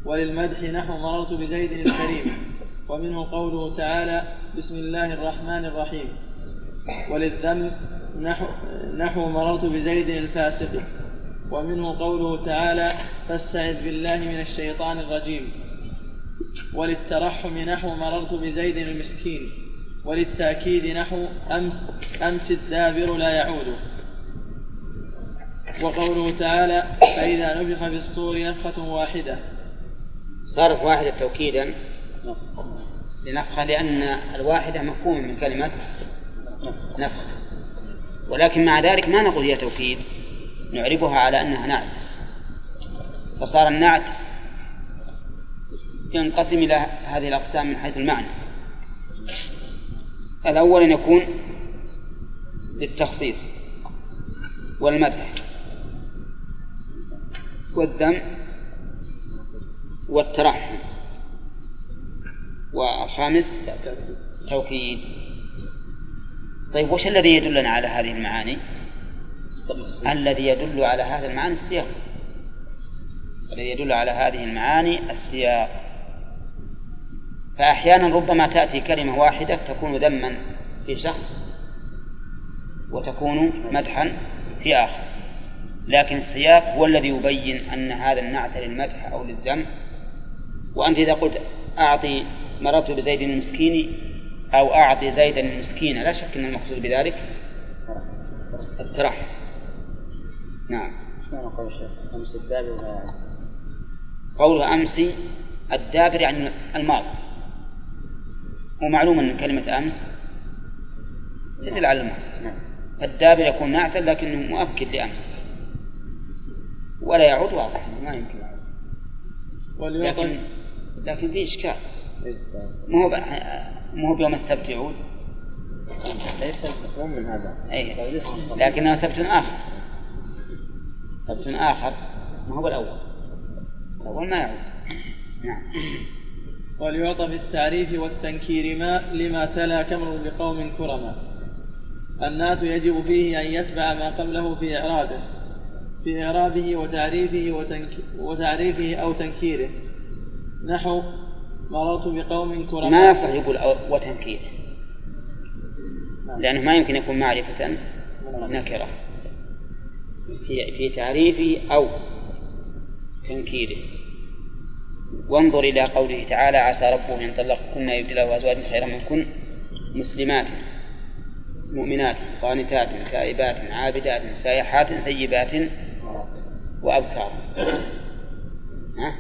وللمدح نحو مررت بزيد الكريم. ومنه قوله تعالى بسم الله الرحمن الرحيم. وللذم نحو, نحو مررت بزيد الفاسق. ومنه قوله تعالى فاستعذ بالله من الشيطان الرجيم. وللترحم نحو مررت بزيد المسكين. وللتأكيد نحو أمس أمس الدابر لا يعود. وقوله تعالى فإذا نفخ في الصور نفخة واحدة. صارت واحدة توكيدا. لنفخة لأن الواحدة مفهوم من كلمة نفخ. ولكن مع ذلك ما نقول هي توكيد. نعربها على أنها نعت. فصار النعت ينقسم إلى هذه الأقسام من حيث المعنى. الأول أن يكون للتخصيص والمدح والذم والترحم. والخامس توكيد. طيب وش الذي يدلنا على هذه المعاني؟ الذي يدل على هذه المعاني السياق. الذي يدل على هذه المعاني السياق. فأحيانا ربما تأتي كلمة واحدة تكون ذما في شخص وتكون مدحا في آخر لكن السياق هو الذي يبين أن هذا النعت للمدح أو للذم وأنت إذا قلت أعطي مررت بزيد المسكين أو أعطي زيدا المسكين لا شك أن المقصود بذلك الترحم نعم قول الشيخ؟ امس الدابر؟ قوله أمسي الدابر يعني الماضي ومعلوم أن كلمة أمس تدل على الماضي نعم. الدابر يكون نعتا لكنه مؤكد لأمس. ولا يعود واضح ما يمكن. يعود لكن لكن في إشكال. ما هو ما هو بيوم السبت يعود؟ ليس المفهوم من هذا. أي. لكنه سبت آخر. سبت آخر ما هو الأول الأول ما يعود. نعم. وليعطى في التعريف والتنكير ما لما تلا كمر بقوم كرما. النات يجب فيه أن يتبع ما قبله في إعرابه في إعرابه وتعريفه وتنك- وتعريفه أو تنكيره. نحو مررت بقوم كرماء ما يصح يقول أو- وتنكير. لأنه ما يمكن يكون معرفة نكرة. في تعريفه أو تنكيره. وانظر إلى قوله تعالى عسى ربه إن طلقكن يبدله أزواجا خيرا منكن مسلمات مؤمنات قانتات تائبات عابدات سائحات ثيبات وأبكار ها؟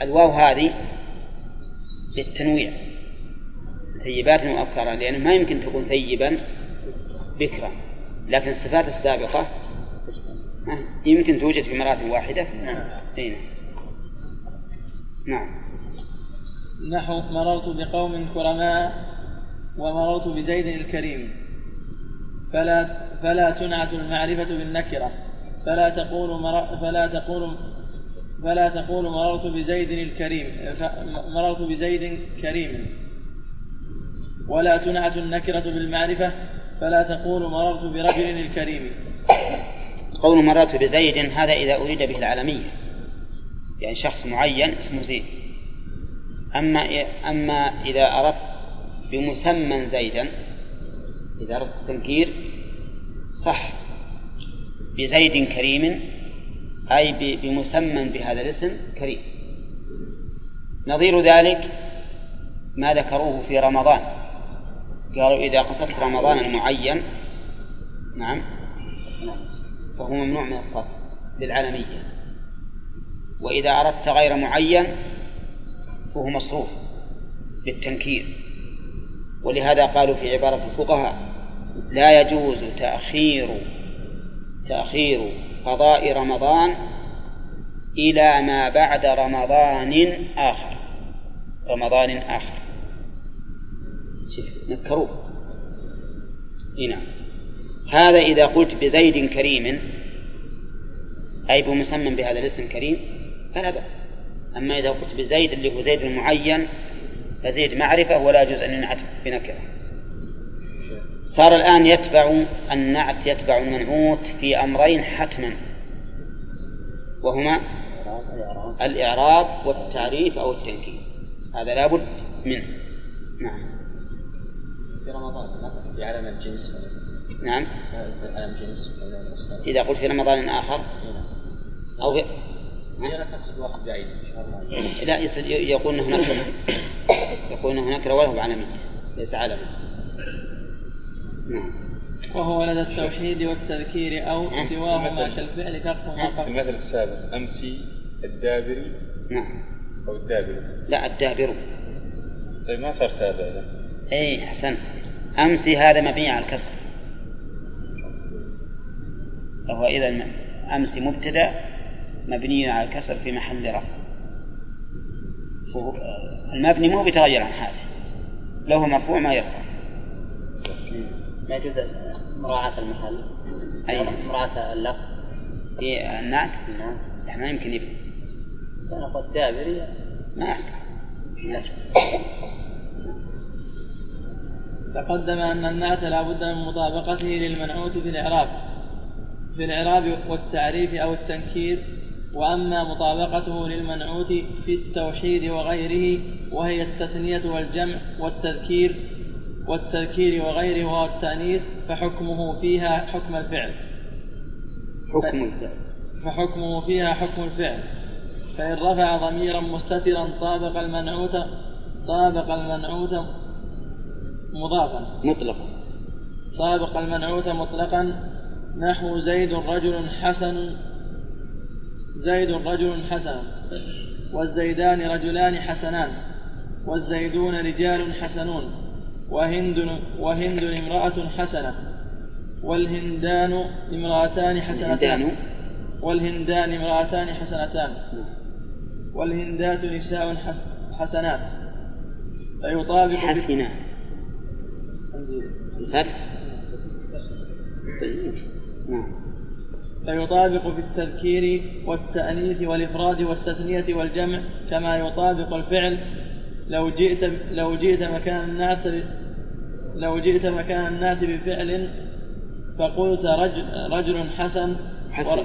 الواو هذه للتنويع ثيبات وأبكارا لأنه ما يمكن تكون ثيبا بكرا لكن الصفات السابقة يمكن توجد في مرات واحدة نعم. نعم. نحو مررت بقوم كرماء ومررت بزيد الكريم. فلا فلا تنعت المعرفة بالنكرة. فلا تقول مر فلا تقول فلا تقول مررت بزيد الكريم. مررت بزيد كريم. ولا تنعت النكرة بالمعرفة. فلا تقول مررت برجل الكريم. قول مررت بزيد هذا إذا أريد به العالمية. يعني شخص معين اسمه زيد. أما أما إذا أردت بمسمى زيدا إذا أردت التنكير صح. بزيد كريم أي بمسمى بهذا الاسم كريم. نظير ذلك ما ذكروه في رمضان. قالوا إذا قصدت رمضان المعين نعم فهو ممنوع من الصرف للعالمية وإذا أردت غير معين فهو مصروف بالتنكير. ولهذا قالوا في عبارة الفقهاء لا يجوز تأخير تأخير قضاء رمضان إلى ما بعد رمضان آخر. رمضان آخر. شوف نكروه. إي نعم. هذا إذا قلت بزيد كريم أي بمسمى بهذا الاسم كريم فلا بأس. أما إذا قلت بزيد اللي هو زيد المعين فزيد معرفة ولا يجوز أن ينعت بنكرة. صار الآن يتبع النعت يتبع المنعوت في أمرين حتما. وهما الإعراب والتعريف أو التنكير. هذا لابد منه. نعم. في رمضان في علم الجنس. نعم. علم جنس إذا قلت في رمضان آخر. أو في لا يقول انه نكره يقول انه نكره وله علمي ليس علما نعم. وهو لدى التوحيد والتذكير أو سواهما كالفعل فرق ما في قبل المثل السابق أمسي الدابري نعم. أو الدابري. لا الدابر طيب ما صار تابع له اي احسنت أمسي هذا مبني على الكسر. فهو اذا أمسي مبتدأ مبني على الكسر في محل رفع. المبني مو بيتغير عن حاله. له مرفوع ما يرفع. لا يجوز مراعاة المحل؟ أي. مراعاة اللفظ؟ في النعت. نعم لا ما يمكن يبني. أنا قلت دابري. ما يصح تقدم أن النعت لا بد من مطابقته للمنعوت في الإعراب. في الإعراب والتعريف أو التنكير وأما مطابقته للمنعوت في التوحيد وغيره وهي التثنية والجمع والتذكير والتذكير وغيره والتأنيث فحكمه فيها حكم الفعل. حكم الفعل. فحكمه فيها حكم الفعل. فإن رفع ضميرا مستترا طابق المنعوت طابق المنعوت مضافا. مطلقا. طابق المنعوت مطلقا. نحو زيد رجل حسن زيد رجل حسن والزيدان رجلان حسنان والزيدون رجال حسنون وهند وهند امرأة حسنة والهندان امرأتان حسنتان. الهندان والهندان امرأتان حسنتان. والهندات نساء حس حسنات. فيطابق بال- حسنا الفتح؟ نعم. فيطابق في التذكير والتأنيث والإفراد والتثنية والجمع كما يطابق الفعل. لو جئت لو جئت مكان النعت ب- لو جئت مكان النعت بفعل فقلت رجل, رجل حسن حسن.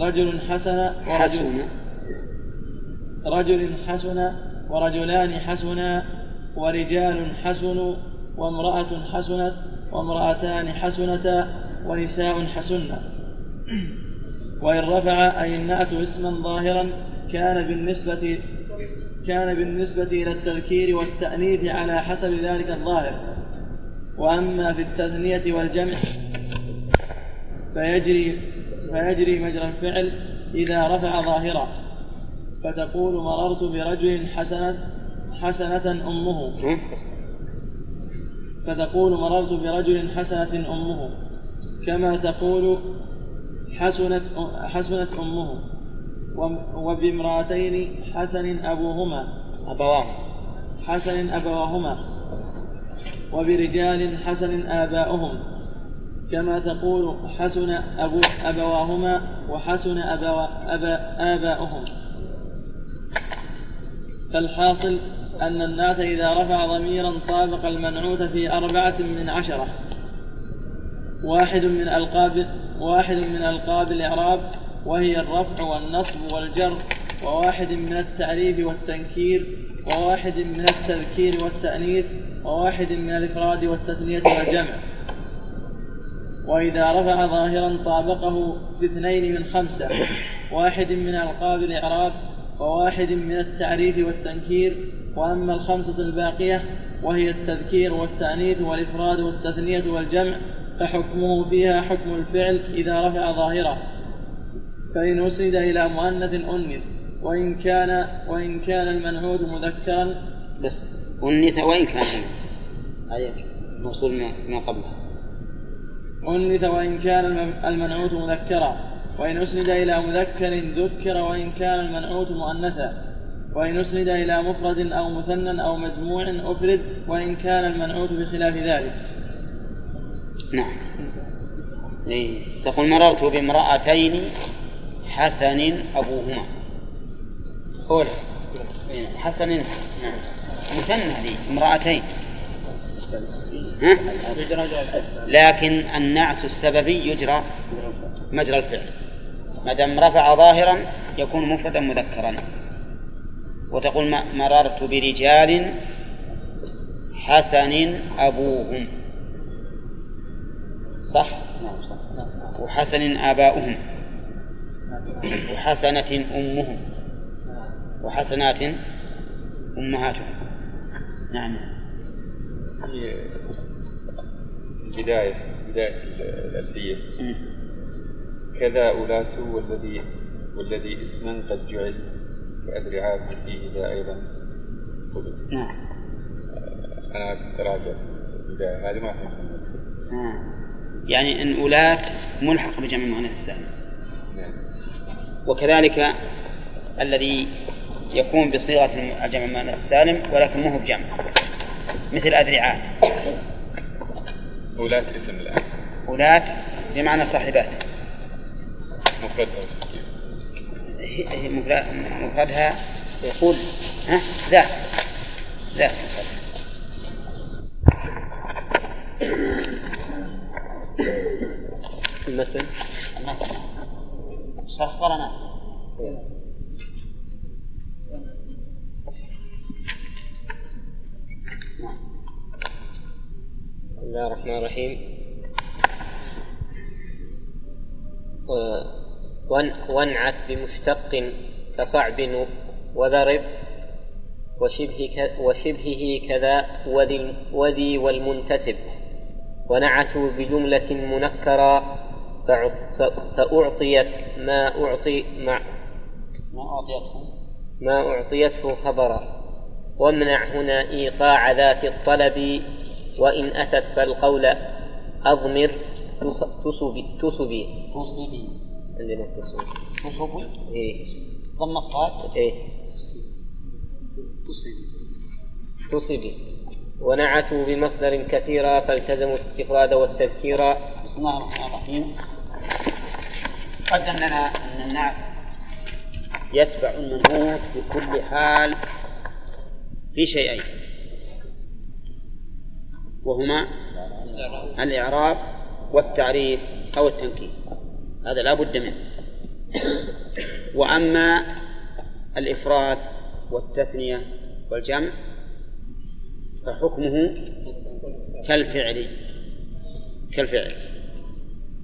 رجل حسن ورجل حسن. رجل حسن ورجلان حسنا ورجال حسن وامرأة حسنت وامرأتان حسنتا ونساء حسن. وإن رفع أي النعت اسما ظاهرا كان بالنسبة كان بالنسبة إلى التذكير والتأنيث على حسب ذلك الظاهر. وأما في التثنية والجمع فيجري فيجري مجرى الفعل إذا رفع ظاهرا. فتقول مررت برجل حسنة حسنة أمه؟ فتقول مررت برجل حسنة أمه. كما تقول حسنت حسنت أمه وبامرأتين حسن أبوهما. أبواه. حسن أبواهما وبرجال حسن آباؤهم. كما تقول حسن أبو أبواهما وحسن أبوا أبا آباؤهم. فالحاصل أن النعت إذا رفع ضميرا طابق المنعوت في أربعة من عشرة. واحد من ألقاب واحد من ألقاب الإعراب وهي الرفع والنصب والجر وواحد من التعريف والتنكير وواحد من التذكير والتأنيث وواحد من الإفراد والتثنية والجمع. وإذا رفع ظاهرا طابقه باثنين من خمسة واحد من ألقاب الإعراب وواحد من التعريف والتنكير وأما الخمسة الباقية وهي التذكير والتأنيث والإفراد والتثنية والجمع. فحكمه فيها حكم الفعل إذا رفع ظاهره. فإن أسند إلى مؤنث أنث وإن كان وإن كان المنعود مذكرا. بس أنث وإن كان. هذه موصول ما- قبلها. أنث وإن كان الم- المنعوت مذكرا. وإن أسند إلى مذكر ذكر وإن كان المنعوت مؤنثا. وإن أسند إلى مفرد أو مثنى أو مجموع أفرد وإن كان المنعوت بخلاف ذلك. نعم إيه. تقول مررت بامرأتين حسن أبوهما إيه. حسن نعم مثنى لي امرأتين؟ لكن النعت السببي يجرى مجرى الفعل ما دام رفع ظاهرا يكون مفردا مذكرا وتقول مررت برجال حسن أبوهم صح؟ وحسن آباؤهم. وحسنة أمهم. وحسنات أمهاتهم. نعم. هي بداية بداية الألفية. كذا أولات والذي والذي اسما قد جعل كأدرعات فيه ذا أيضا نعم. أنا كنت راجع البداية. هذه ما فهمت. آه. يعني أن أولات ملحق بجمع المؤنث السالم وكذلك الذي يكون بصيغة الجمع المؤنث السالم ولكن مو بجمع. مثل أذرعات. أولات اسم الآن. أولات بمعنى صاحبات. مفرد أو تذكير هي- هي مفرد- مفردها يقول ها؟ ذات. ذات. مفردها. المثل المثل سخرنا. بسم الله الرحمن الرحيم. وانعت بمشتق كصعب وذرب وشبه وشبهه كذا وذي, والمنتسب ونعتوا بجملة ف- فأعطيت ما أعطي مع ما أعطيتهم ما أعطيته خبرا. وامنع هنا إيقاع ذات الطلب وإن أتت فالقول أضمر. تص- تصبي تصبي. تصيبي عندنا تصبي. تصبي؟ إيه. ضم الصاد؟ إيه. تصيبي تصبي. ونعتوا بمصدر كثيرا فالتزموا الإفراد والتذكير. بسم الله الرحمن الرحيم. قدم لنا أن النعت يتبع المنعوت في كل حال في شيئين. وهما الإعراب والتعريف أو التنكير. هذا لا بد منه. وأما الإفراد والتثنية والجمع فحكمه كالفعل. كالفعل.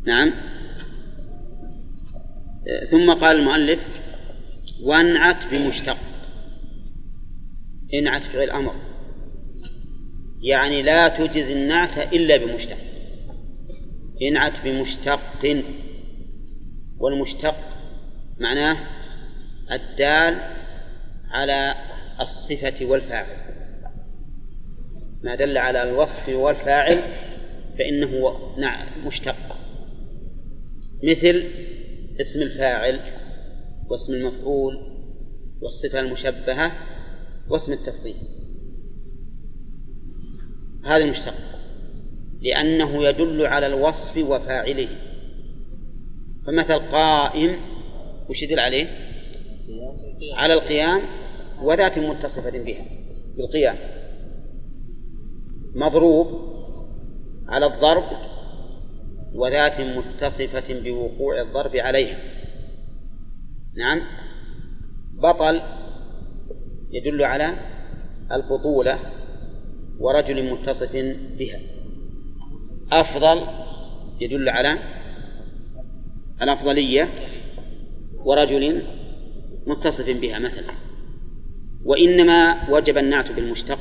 نعم. ثم قال المؤلف وانعت بمشتق. انعت فعل أمر يعني لا تجز النعت إلا بمشتق. انعت بمشتق. والمشتق معناه الدال على الصفة والفاعل. ما دل على الوصف والفاعل فإنه مشتق. مثل اسم الفاعل واسم المفعول والصفة المشبهة واسم التفضيل. هذا مشتق لأنه يدل على الوصف وفاعله. فمثل قائم وش يدل عليه؟ على القيام وذات متصفة بها بالقيام. مضروب على الضرب وذات متصفة بوقوع الضرب عليها. نعم. بطل يدل على البطولة ورجل متصف بها. أفضل يدل على الأفضلية ورجل متصف بها مثلا. وإنما وجب النعت بالمشتق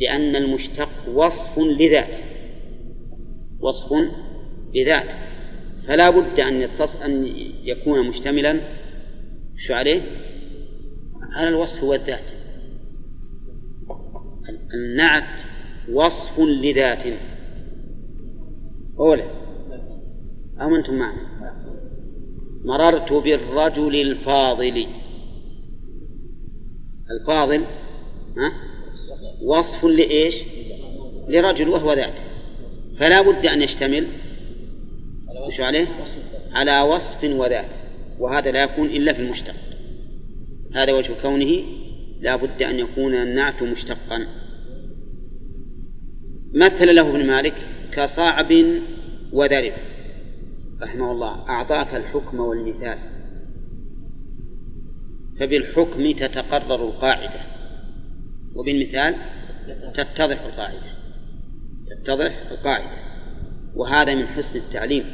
لأن المشتق وصف لذات وصف لذات فلا بد أن يتص... أن يكون مشتملا شو عليه؟ على الوصف والذات. النعت وصف لذات. أولى أو أنتم معنا؟ مررت بالرجل الفاضل. الفاضل ها؟ وصف لإيش؟ لرجل وهو ذات فلا بد أن يشتمل وش عليه؟ على وصف وذات وهذا لا يكون إلا في المشتق. هذا وجه كونه لا بد أن يكون النعت مشتقا. مثل له ابن مالك كصعب ودرب رحمه الله أعطاك الحكم والمثال. فبالحكم تتقرر القاعدة وبالمثال تتضح القاعدة. تتضح القاعدة. وهذا من حسن التعليم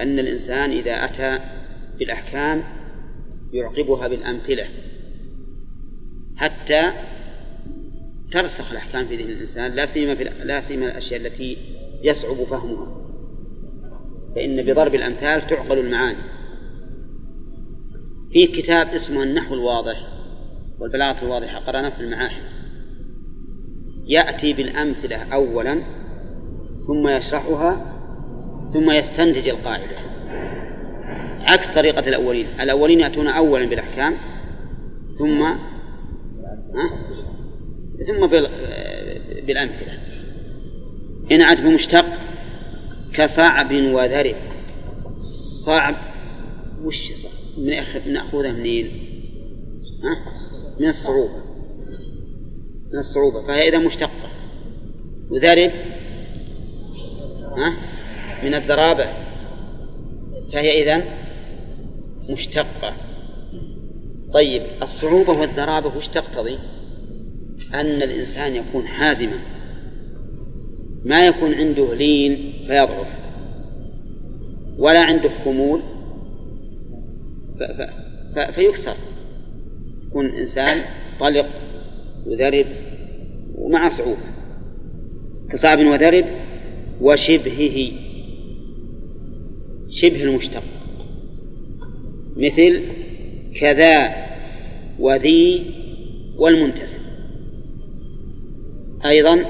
أن الإنسان إذا أتى بالأحكام يعقبها بالأمثلة. حتى ترسخ الأحكام في ذهن الإنسان لا سيما في لا سيما الأشياء التي يصعب فهمها. فإن بضرب الأمثال تعقل المعاني. في كتاب اسمه النحو الواضح والبلاغة الواضحة قرأناه في المعاهد. يأتي بالأمثلة أولا ثم يشرحها ثم يستنتج القاعدة. عكس طريقة الأولين. الأولين يأتون أولا بالأحكام ثم ثم بالأمثلة. إن عاد بمشتق كصعب وذرب صعب وش صعب؟ نأخذه منين؟ من الصعوبة. من الصعوبة فهي إذا مشتقة. وذرب؟ من الذرابة. فهي إذا مشتقة. طيب الصعوبة والذرابة وش تقتضي؟ أن الإنسان يكون حازما. ما يكون عنده لين فيضعف. ولا عنده خمول فيكسر. يكون الإنسان طلق وذرب ومع صعوبة. كصعب وذرب وشبهه. شبه المشتق. مثل كذا وذي والمنتسب. أيضا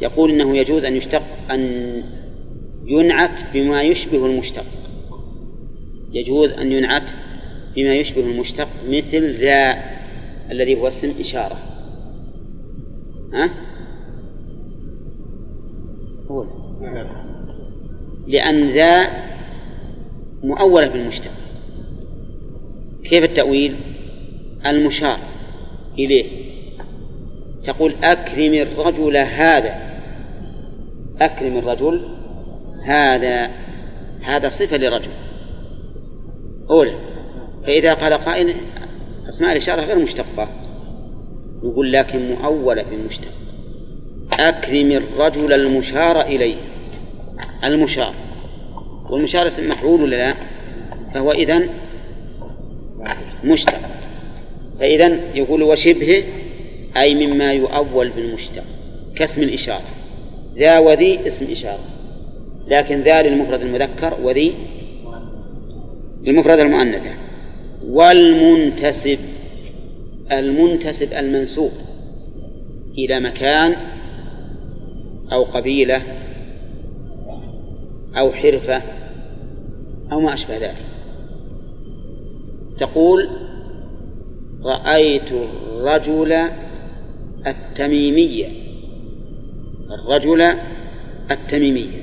يقول إنه يجوز أن يشتق أن ينعت بما يشبه المشتق. يجوز أن ينعت بما يشبه المشتق مثل ذا الذي هو اسم إشارة. ها؟ قول. لأن ذا مؤولة بالمشتق كيف التأويل؟ المشار إليه. تقول أكرم الرجل هذا. أكرم الرجل هذا. هذا صفة لرجل أولى. فإذا قال قائل أسماء الإشارة غير مشتقة. يقول لكن مؤولة بالمشتق. أكرم الرجل المشار إليه. المشار. والمشار اسم مفعول ولا لا؟ فهو إذن مشتق. فإذا يقول وشبهه أي مما يؤول بالمشتق. كاسم الإشارة. ذا وذي اسم إشارة. لكن ذا للمفرد المذكر وذي للمفرد المؤنثة والمنتسب. المنتسب المنسوب إلى مكان أو قبيلة أو حرفة أو ما أشبه ذلك. تقول رأيت الرجل التميمية. الرجل التميمية.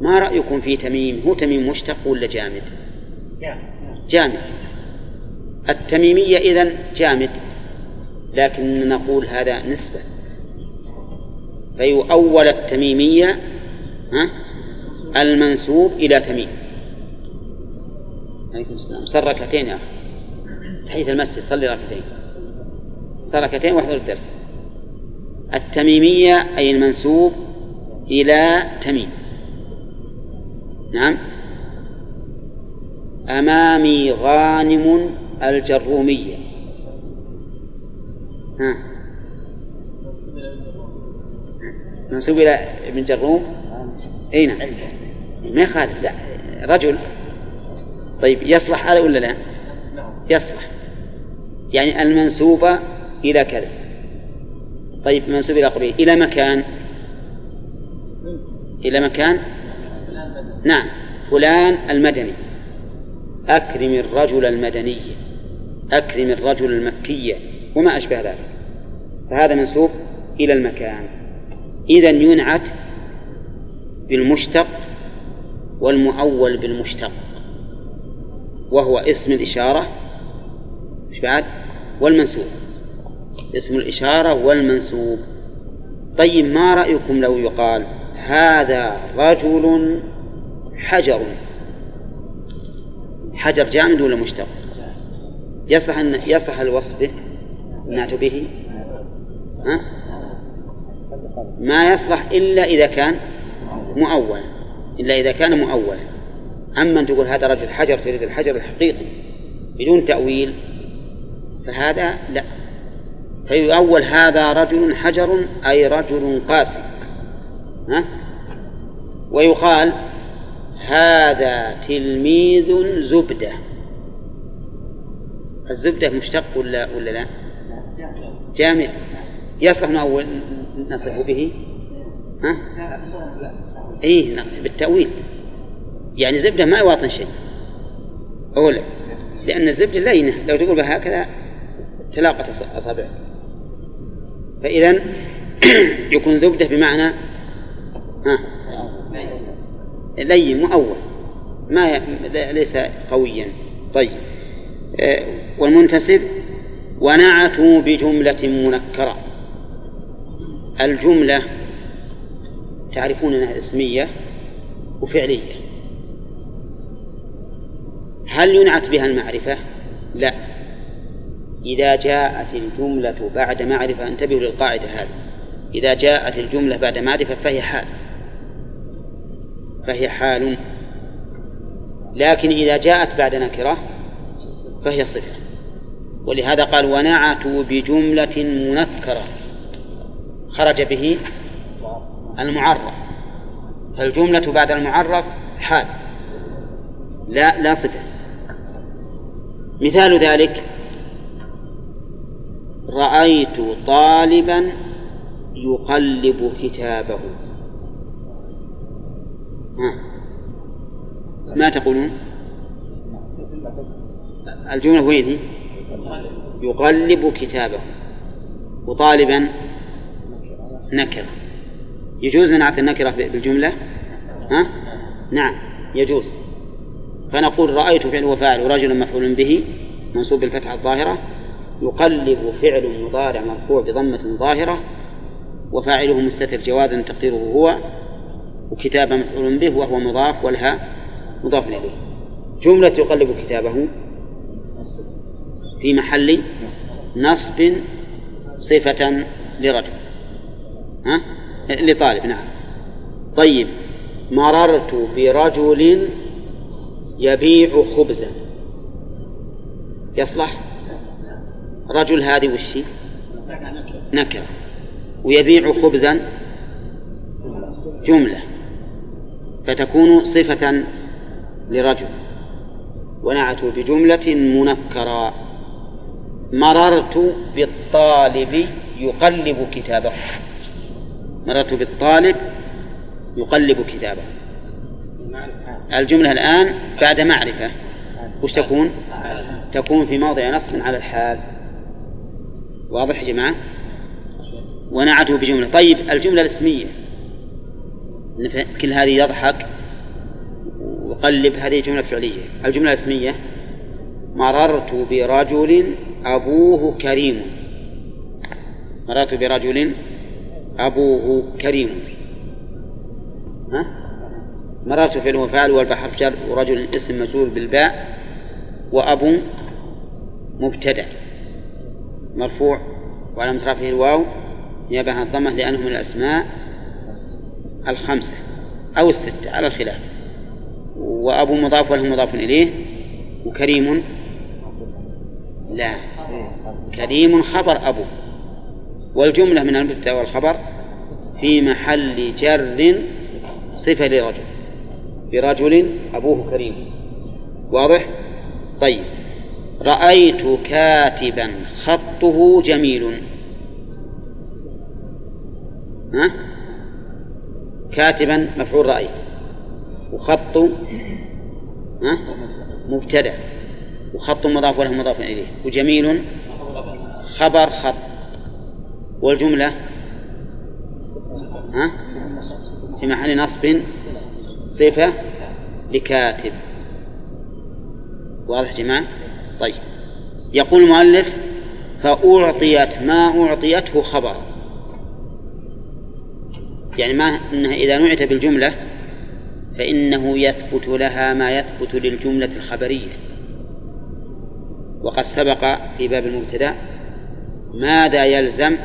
ما رأيكم في تميم؟ هو تميم مشتق ولا جامد؟ جامد. التميمية إذن جامد لكن نقول هذا نسبة. فيؤول التميمية المنسوب إلى تميم. عليكم السلام. صار ركعتين يا أخي. تحية المسجد صلي ركعتين. صار ركعتين واحضر الدرس. التميمية أي المنسوب إلى تميم. نعم. أمامي غانم الجرومية. ها؟ منسوب إلى ابن جروم؟ أي نعم. ما يخالف لا. رجل؟ طيب يصلح هذا ولا لا؟ يصلح. يعني المنسوبة إلى كذا. طيب منسوب إلى قبيل. إلى مكان؟ إلى مكان؟ نعم. فلان المدني. أكرم الرجل المدني. أكرم الرجل المكي وما أشبه ذلك. فهذا منسوب إلى المكان. إذا ينعت بالمشتق والمؤول بالمشتق وهو اسم الإشارة. مش بعد؟ والمنسوب. اسم الإشارة والمنسوب. طيب ما رأيكم لو يقال هذا رجل حجر؟ حجر جامد ولا مشتق؟ يصح أن يصح الوصف به؟ نعت به. ها؟ ما يصلح إلا إذا كان مؤول. إلا إذا كان مؤول. أما أن تقول هذا رجل حجر تريد الحجر الحقيقي بدون تأويل فهذا لا. فيؤول هذا رجل حجر أي رجل قاسي. ها؟ ويقال هذا تلميذ زبدة. الزبدة مشتق ولا ولا لا؟ جامد. يصلح نأول نصف به؟ ها؟ إيه بالتأويل. يعني زبدة ما يواطن شيء. أولا لأن الزبدة لينة لو تقول هكذا تلاقت أصابعك فإذا يكون زبدة بمعنى ها؟ لين مؤول. ما. ليس قويا. طيب. والمنتسب ونعتوا بجملة منكرة. الجملة تعرفون أنها اسمية وفعلية. هل ينعت بها المعرفة؟ لا. إذا جاءت الجملة بعد معرفة انتبهوا للقاعدة هذه. إذا جاءت الجملة بعد معرفة فهي حال. فهي حال. لكن إذا جاءت بعد نكرة فهي صفة ولهذا قال ونعتوا بجملة منكرة. خرج به المعرف. فالجملة بعد المعرف حال. لا لا صفة مثال ذلك رأيت طالبا يقلب كتابه. ها. ما تقولون؟ الجملة وين؟ هي يقلب كتابه. وطالبا نكرة يجوز نعت النكرة بالجملة؟ ها؟ نعم يجوز. فنقول رأيت فعل وفاعل ورجل مفعول به منصوب بالفتحة الظاهرة يقلب فعل مضارع مرفوع بضمة ظاهرة وفاعله مستتر جوازا تقديره هو وكتابة مفعول به وهو مضاف والها مضاف إليه. جملة يقلب كتابه. في محل نصب صفة لرجل. ها؟ لطالب نعم. طيب مررت برجل يبيع خبزا. يصلح؟ رجل هذه وشي نكر ويبيع خبزا؟ جملة. فتكون صفة لرجل. ونعته بجملة منكرة. مررت بالطالب يقلب كتابه. مررت بالطالب يقلب كتابه. الجملة الآن بعد معرفة. وش تكون؟ تكون في موضع نصب على الحال. واضح يا جماعة؟ ونعته بجملة. طيب الجملة الاسمية كل هذه يضحك وقلب هذه جملة فعلية الجملة الاسمية مررت برجل أبوه كريم. مررت برجل أبوه كريم. ها؟ مررت في وفعل والبحر جر ورجل اسم مجرور بالباء وأبو مبتدأ. مرفوع وعلامة رفعه الواو نيابة عن الضمة لأنه من الأسماء الخمسة أو الستة على الخلاف. وأبو مضاف وله مضاف إليه وكريم لا. كريم خبر أبو. والجملة من المبتدأ والخبر في محل جر صفة لرجل. برجل أبوه كريم. واضح؟ طيب. رأيت كاتبا خطه جميل. ها؟ كاتبا مفعول رأيت. وخط؟ ها؟ مبتدأ. وخط مضاف وله مضاف إليه. وجميل خبر خط. والجملة؟ ها؟ في محل نصب صفة لكاتب. واضح جماعة؟ طيب. يقول المؤلف فأعطيت ما أعطيته خبر. يعني ما إنها إذا نعت بالجملة فإنه يثبت لها ما يثبت للجملة الخبرية. وقد سبق في باب المبتدأ ماذا يلزم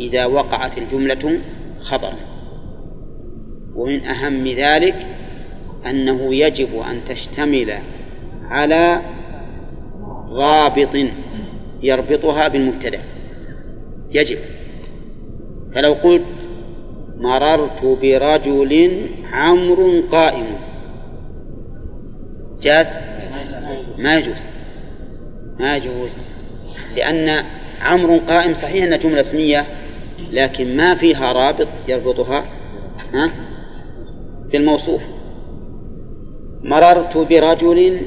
إذا وقعت الجملة خبرا ومن أهم ذلك أنه يجب أن تشتمل على رابط يربطها بالمبتدأ. يجب. فلو قلت مررت برجل عمرو قائم. جاز؟ ما يجوز. ما يجوز. لأن عمرو قائم صحيح أنها جملة اسمية لكن ما فيها رابط يربطها ها؟ بالموصوف. مررت برجل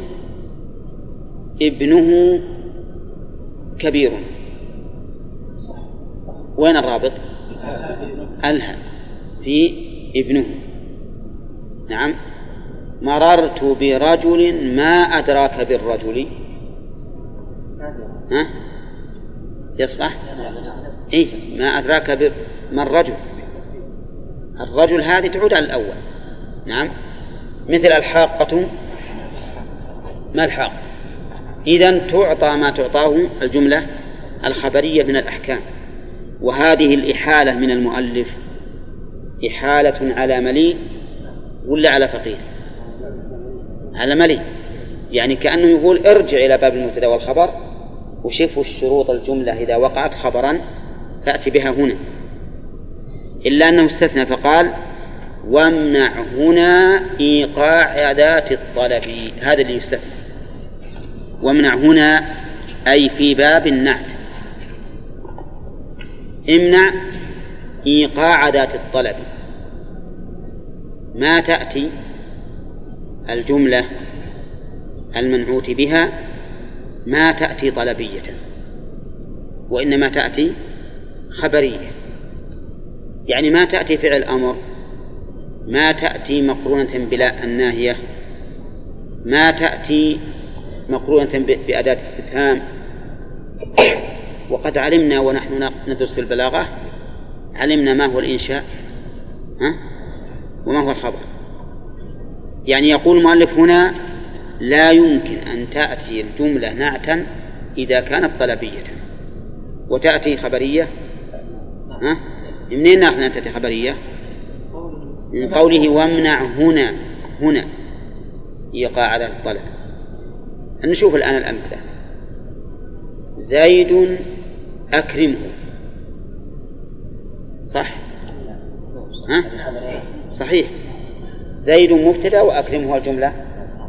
ابنه كبير. وين الرابط؟ ألها في ابنه. نعم. مررت برجل ما أدراك بالرجل. ها؟ يصلح؟ إيه ما أدراك ما الرجل؟ الرجل هذه تعود على الأول. نعم. مثل الحاقة. ما الحاق إذا تعطى ما تعطاه الجملة الخبرية من الأحكام. وهذه الإحالة من المؤلف إحالة على مليء ولا على فقير على مليء. يعني كأنه يقول ارجع إلى باب المبتدأ والخبر وشوفوا الشروط الجملة إذا وقعت خبرا فأتي بها هنا. إلا أنه استثنى فقال وامنع هنا إيقاع أداة الطلب. هذا اللي يستثنى. وامنع هنا أي في باب النعت. امنع إيقاع أداة الطلب. ما تأتي الجملة المنعوت بها ما تأتي طلبية وإنما تأتي خبرية. يعني ما تأتي فعل أمر ما تأتي مقرونة بلا الناهية ما تأتي مقرونة بأداة استفهام وقد علمنا ونحن ندرس في البلاغة علمنا ما هو الإنشاء ها؟ وما هو الخبر. يعني يقول المؤلف هنا لا يمكن أن تأتي الجملة نعتا إذا كانت طلبية. وتأتي خبرية؟ ها؟ منين ناخذ أن تأتي خبرية؟ من قوله وامنع هنا هنا إيقاع على الطلب. نشوف الآن الأمثلة. زيد أكرمه. صح؟ ها؟ صحيح. زيد مبتدأ وأكرمه الجملة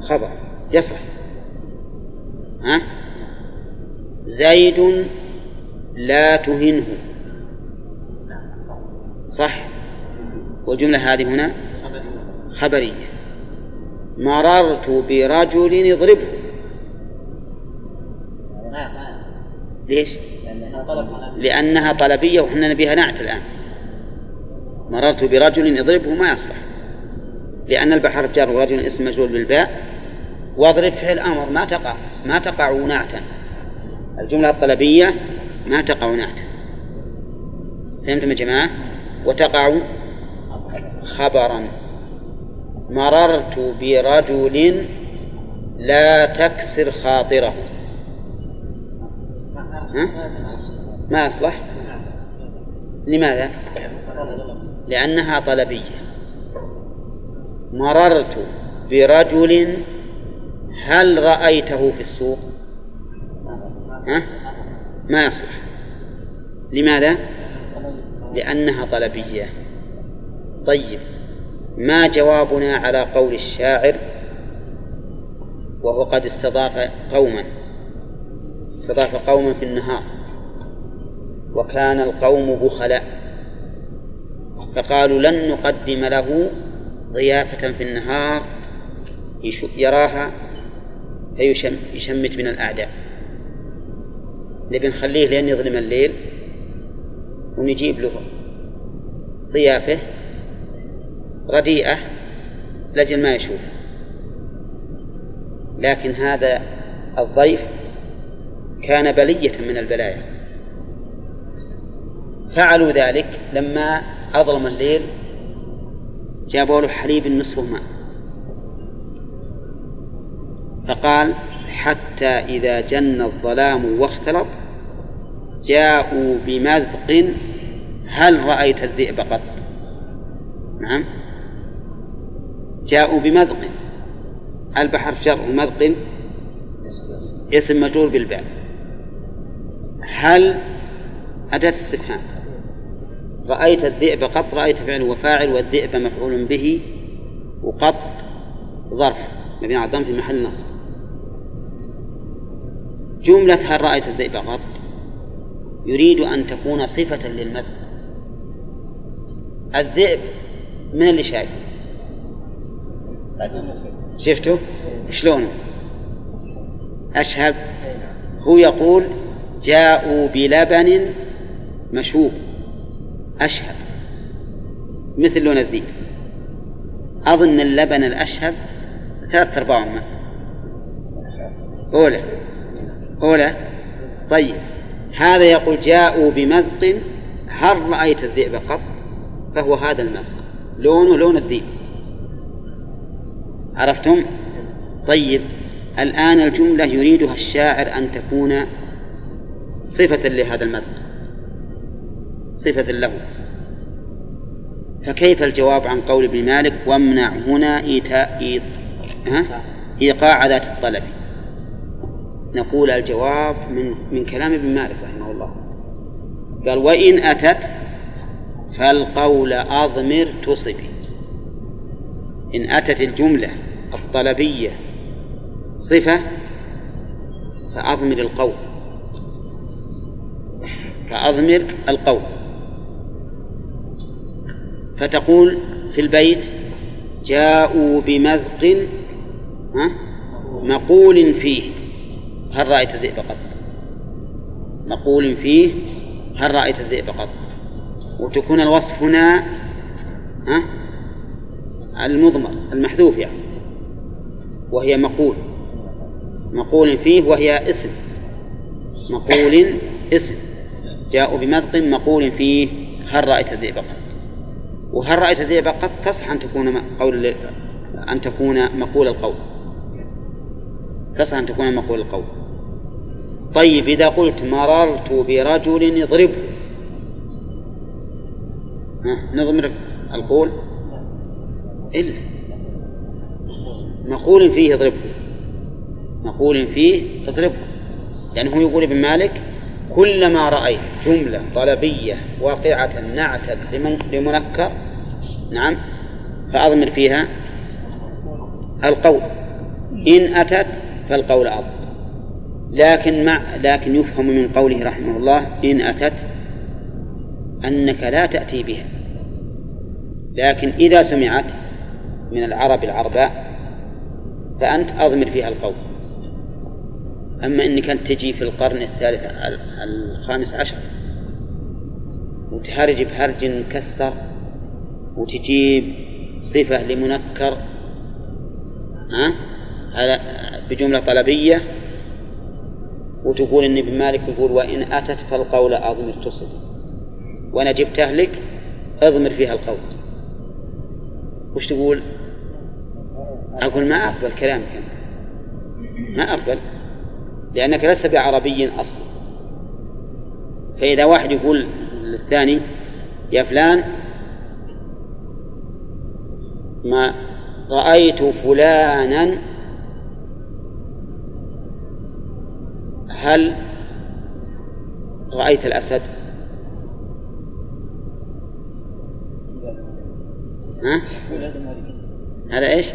خبر. يصح. ها؟ زيد لا تهنه. صح. والجملة هذه هنا؟ خبرية. مررت برجل يضربه. ليش؟ لأنها طلبية وحنا نبيها نعت الآن. مررت برجل يضربه ما يصلح. لأن البحر جار ورجل اسم مجرور بالباء. واضرب فعل أمر ما تقع ما تقع نعتا الجملة الطلبية ما تقع نعتا فهمتم يا جماعة؟ وتقع خبرا مررت برجل لا تكسر خاطره ها؟ ما أصلح لماذا؟ لأنها طلبية مررت برجل هل رأيته في السوق؟ ها؟ ما يصلح. لماذا؟ لأنها طلبية. طيب ما جوابنا على قول الشاعر؟ وهو قد استضاف قوما. استضاف قوما في النهار. وكان القوم بخلاء. فقالوا لن نقدم له ضيافة في النهار. يراها فيشمت من الأعداء. نبي نخليه لين يظلم الليل ونجيب له ضيافة رديئة لجل ما يشوف. لكن هذا الضيف كان بلية من البلايا. فعلوا ذلك لما أظلم الليل جابوا له حليب نصفه ماء. فقال حتى إذا جن الظلام واختلط جاءوا بمذق هل رأيت الذئب قط؟ نعم. جاءوا بمذق. البحر جر مذق. اسم مجرور بالباء. هل أداة استفهام؟ رأيت الذئب قط رأيت فعل وفاعل والذئب مفعول به وقط ظرف. مبني على في محل نصب. جملة هل رأيت الذئب قط يريد أن تكون صفة للمثل الذئب من اللي شايف شفته شلون؟ أشهب هو يقول جاءوا بلبن مشوب. أشهب مثل لون الذيب أظن اللبن الأشهب ثلاثة أرباع أولى. أولى طيب. هذا يقول جاءوا بمذق هل رأيت الذئب قط؟ فهو هذا المذق. لونه لون الذئب. عرفتم؟ طيب. الآن الجملة يريدها الشاعر أن تكون صفة لهذا المذق. صفة له. فكيف الجواب عن قول ابن مالك؟ وامنع هنا إيتاء؟ إيقاع ذات الطلب. نقول الجواب من من كلام ابن مالك رحمه الله. قال وإن أتت فالقول أضمر تصبي. إن أتت الجملة الطلبية صفة فأضمر القول. فأضمر القول. فتقول في البيت جاءوا بمذق مقول فيه. هل رأيت الذئب قط؟ مقول فيه هل رأيت الذئب قط؟ وتكون الوصف هنا ها؟ المضمر المحذوف يعني. وهي مقول. مقول فيه وهي اسم. مقول اسم. جاءوا بمذق مقول فيه هل رأيت الذئب قط؟ وهل رأيت الذئب قد تصح أن تكون قول أن تكون مقول القول. تصح أن تكون مقول القول. طيب إذا قلت مررت برجل يضربه نضمر القول. إلا مقول فيه اضربه. مقول فيه اضربه. يعني يقول ابن مالك كلما رأيت جملة طلبية واقعة نعتا لمنكر نعم فأضمر فيها القول. إن أتت فالقول أضمر لكن مع لكن يفهم من قوله رحمه الله إن أتت أنك لا تأتي بها. لكن إذا سمعت من العرب العرباء فأنت أضمر فيها القول. أما إنك أنت تجي في القرن الثالث الخامس عشر وتهرج بهرج مكسر وتجيب صفة لمنكر ها؟ على بجملة طلبية. وتقول إن ابن مالك يقول وإن أتت فالقول أضمر تصل. وأنا جبته لك أضمر فيها القول. وش تقول؟ أقول ما أقبل كلامك أنت. ما أقبل. لأنك لست بعربي أصلا. فإذا واحد يقول للثاني يا فلان ما رأيت فلانا هل رأيت الأسد؟ ها؟ هذا إيش؟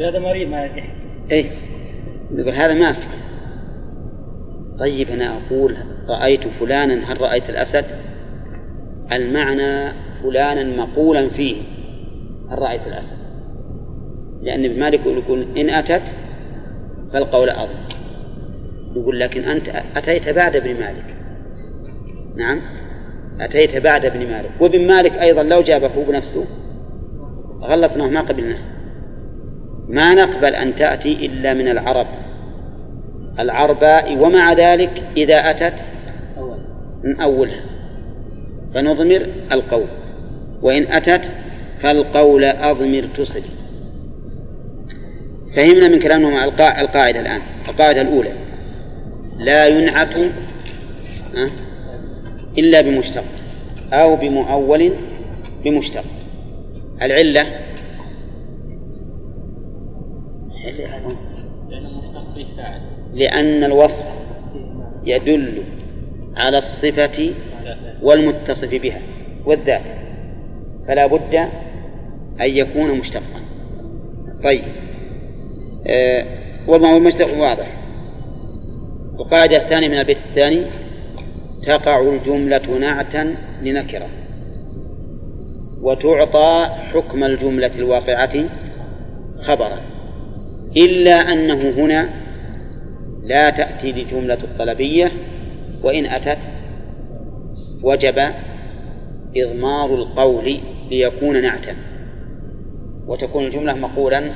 هذا مريض ما يصح إيه يقول هذا ما يصح طيب أنا أقول رأيت فلانا هل رأيت الأسد المعنى فلانا مقولا فيه هل رأيت الأسد لأن ابن مالك يقول إن أتت فالقول أظن يقول لكن أنت أتيت بعد ابن مالك. نعم. أتيت بعد ابن مالك. وابن مالك أيضا لو جابه بنفسه غلطناه ما قبلناه. ما نقبل أن تأتي إلا من العرب. العرباء ومع ذلك إذا أتت من أولها. فنضمر القول. وإن أتت فالقول أضمر تصل. فهمنا من كلامهم القاعدة الآن القاعدة الأولى. لا ينعت إلا بمشتق أو بمؤول بمشتق. العلة لأن الوصف يدل على الصفة والمتصف بها والذات فلا بد أن يكون مشتقا. طيب آه وما هو المشتق واضح. القاعدة الثانية من البيت الثاني تقع الجملة نعتا لنكرة. وتعطى حكم الجملة الواقعة خبرا. إلا أنه هنا لا تأتي لجملة الطلبية وإن أتت وجب إضمار القول ليكون نعتا. وتكون الجملة مقولا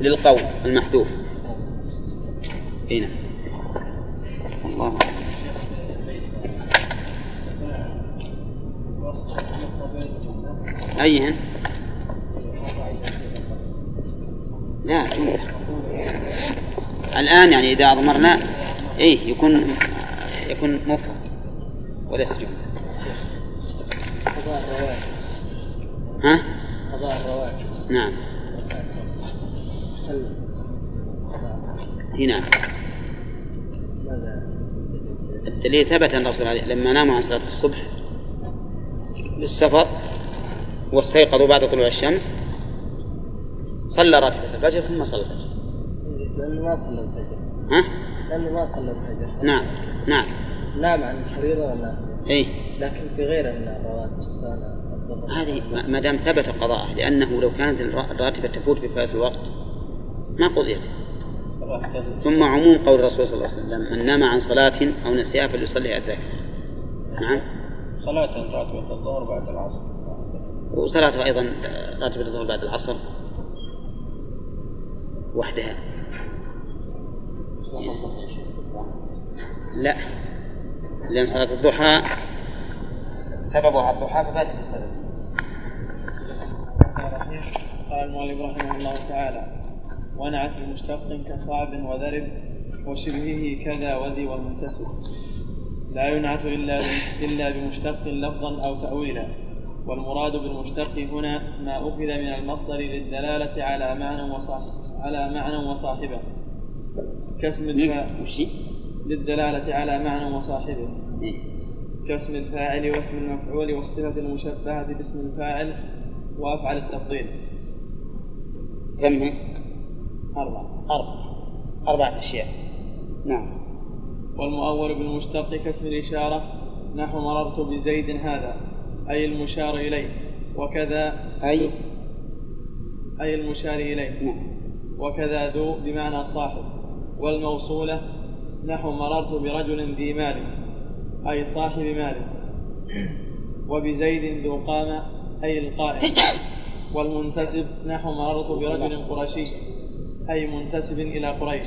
للقول المحذوف. هنا. الله. أيهن لا جملة الآن يعني إذا أضمرنا إيه يكون يكون مفرد وليس جملة ها؟ قضاء نعم. هنا. الدليل ثبت أن الرسول لما ناموا عن صلاة الصبح للسفر واستيقظوا بعد طلوع الشمس صلى راتبة الفجر ثم صلى الفجر. لأنه ما صلى الفجر. ها؟ لأنه ما صلى الفجر. نعم نعم. نام عن الفريضة ولا اي لكن في غيره من الرواتب هذه ما دام ثبت قضاءه لأنه لو كانت الراتبة تفوت بفات الوقت ما قضيت. ثم عموم قول الرسول صلى الله عليه وسلم من نام عن صلاة أو نسيها فليصلي الذكر نعم. صلاة راتبة الظهر بعد العصر. وصلاته أيضا راتبة الظهر بعد العصر. وحدها. لا. لأن صلاة الضحى سببها الضحى ففاتت السبب المؤلف رحمه الله تعالى ونعت بمشتق كصعب وذرب وشبهه كذا وذي والمنتسب لا ينعت إلا إلا بمشتق لفظا أو تأويلا. والمراد بالمشتق هنا ما أخذ من المصدر للدلالة على معنى وصاحب على معنى وصاحبه. كاسم الفاعل للدلالة على معنى وصاحبه. كاسم الفاعل واسم المفعول والصفة المشبهة باسم الفاعل وأفعل التفضيل. كم؟ أربعة أربعة أربعة أشياء. نعم. والمؤول بالمشتق كاسم الإشارة. نحو مررت بزيد هذا. أي المشار إليه. وكذا أي. أي المشار إليه. نعم. وكذا ذو بمعنى صاحب. والموصولة نحو مررت برجل ذي مال. أي صاحب مال. وبزيد ذو قامة أي القائم. والمنتسب نحو مررت برجل قرشي. أي منتسب إلى قريش.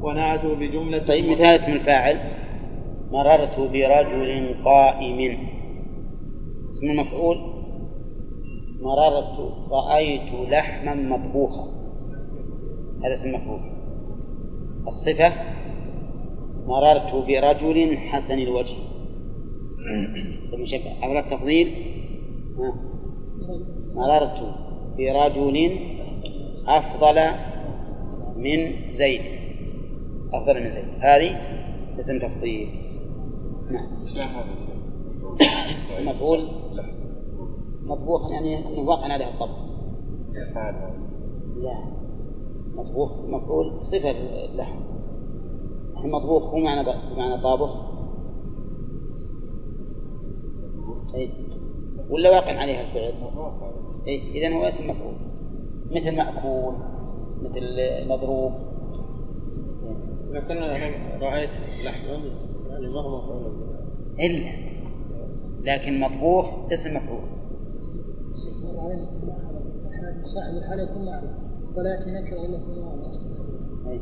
ونعته بجملة طيب مثال اسم الفاعل. مررت برجل قائم. اسم المفعول. مررت رأيت لحما مطبوخا. هذا اسم المفعول. الصفة مررت برجل حسن الوجه. مشبه أولا التفضيل. مررت برجل أفضل من زيد. أفضل من زيد. هذه اسم تفضيل. نعم. مفعول؟ مطبوخا يعني واقع عليه الطبخ. لا. مطبوخ. مفعول صفة اللحم الحين مطبوخ هو معنى بمعنى طابخ. أي ولا واقع عليها الفعل؟ أي إذا هو اسم مفعول. مثل مأكول مثل مضروب لكن رأيت لحما يعني ما هو مفعول. إلا لكن مطبوخ اسم مفعول صاحب الحال يكون معروف ولا يأتي نكرة إلا في.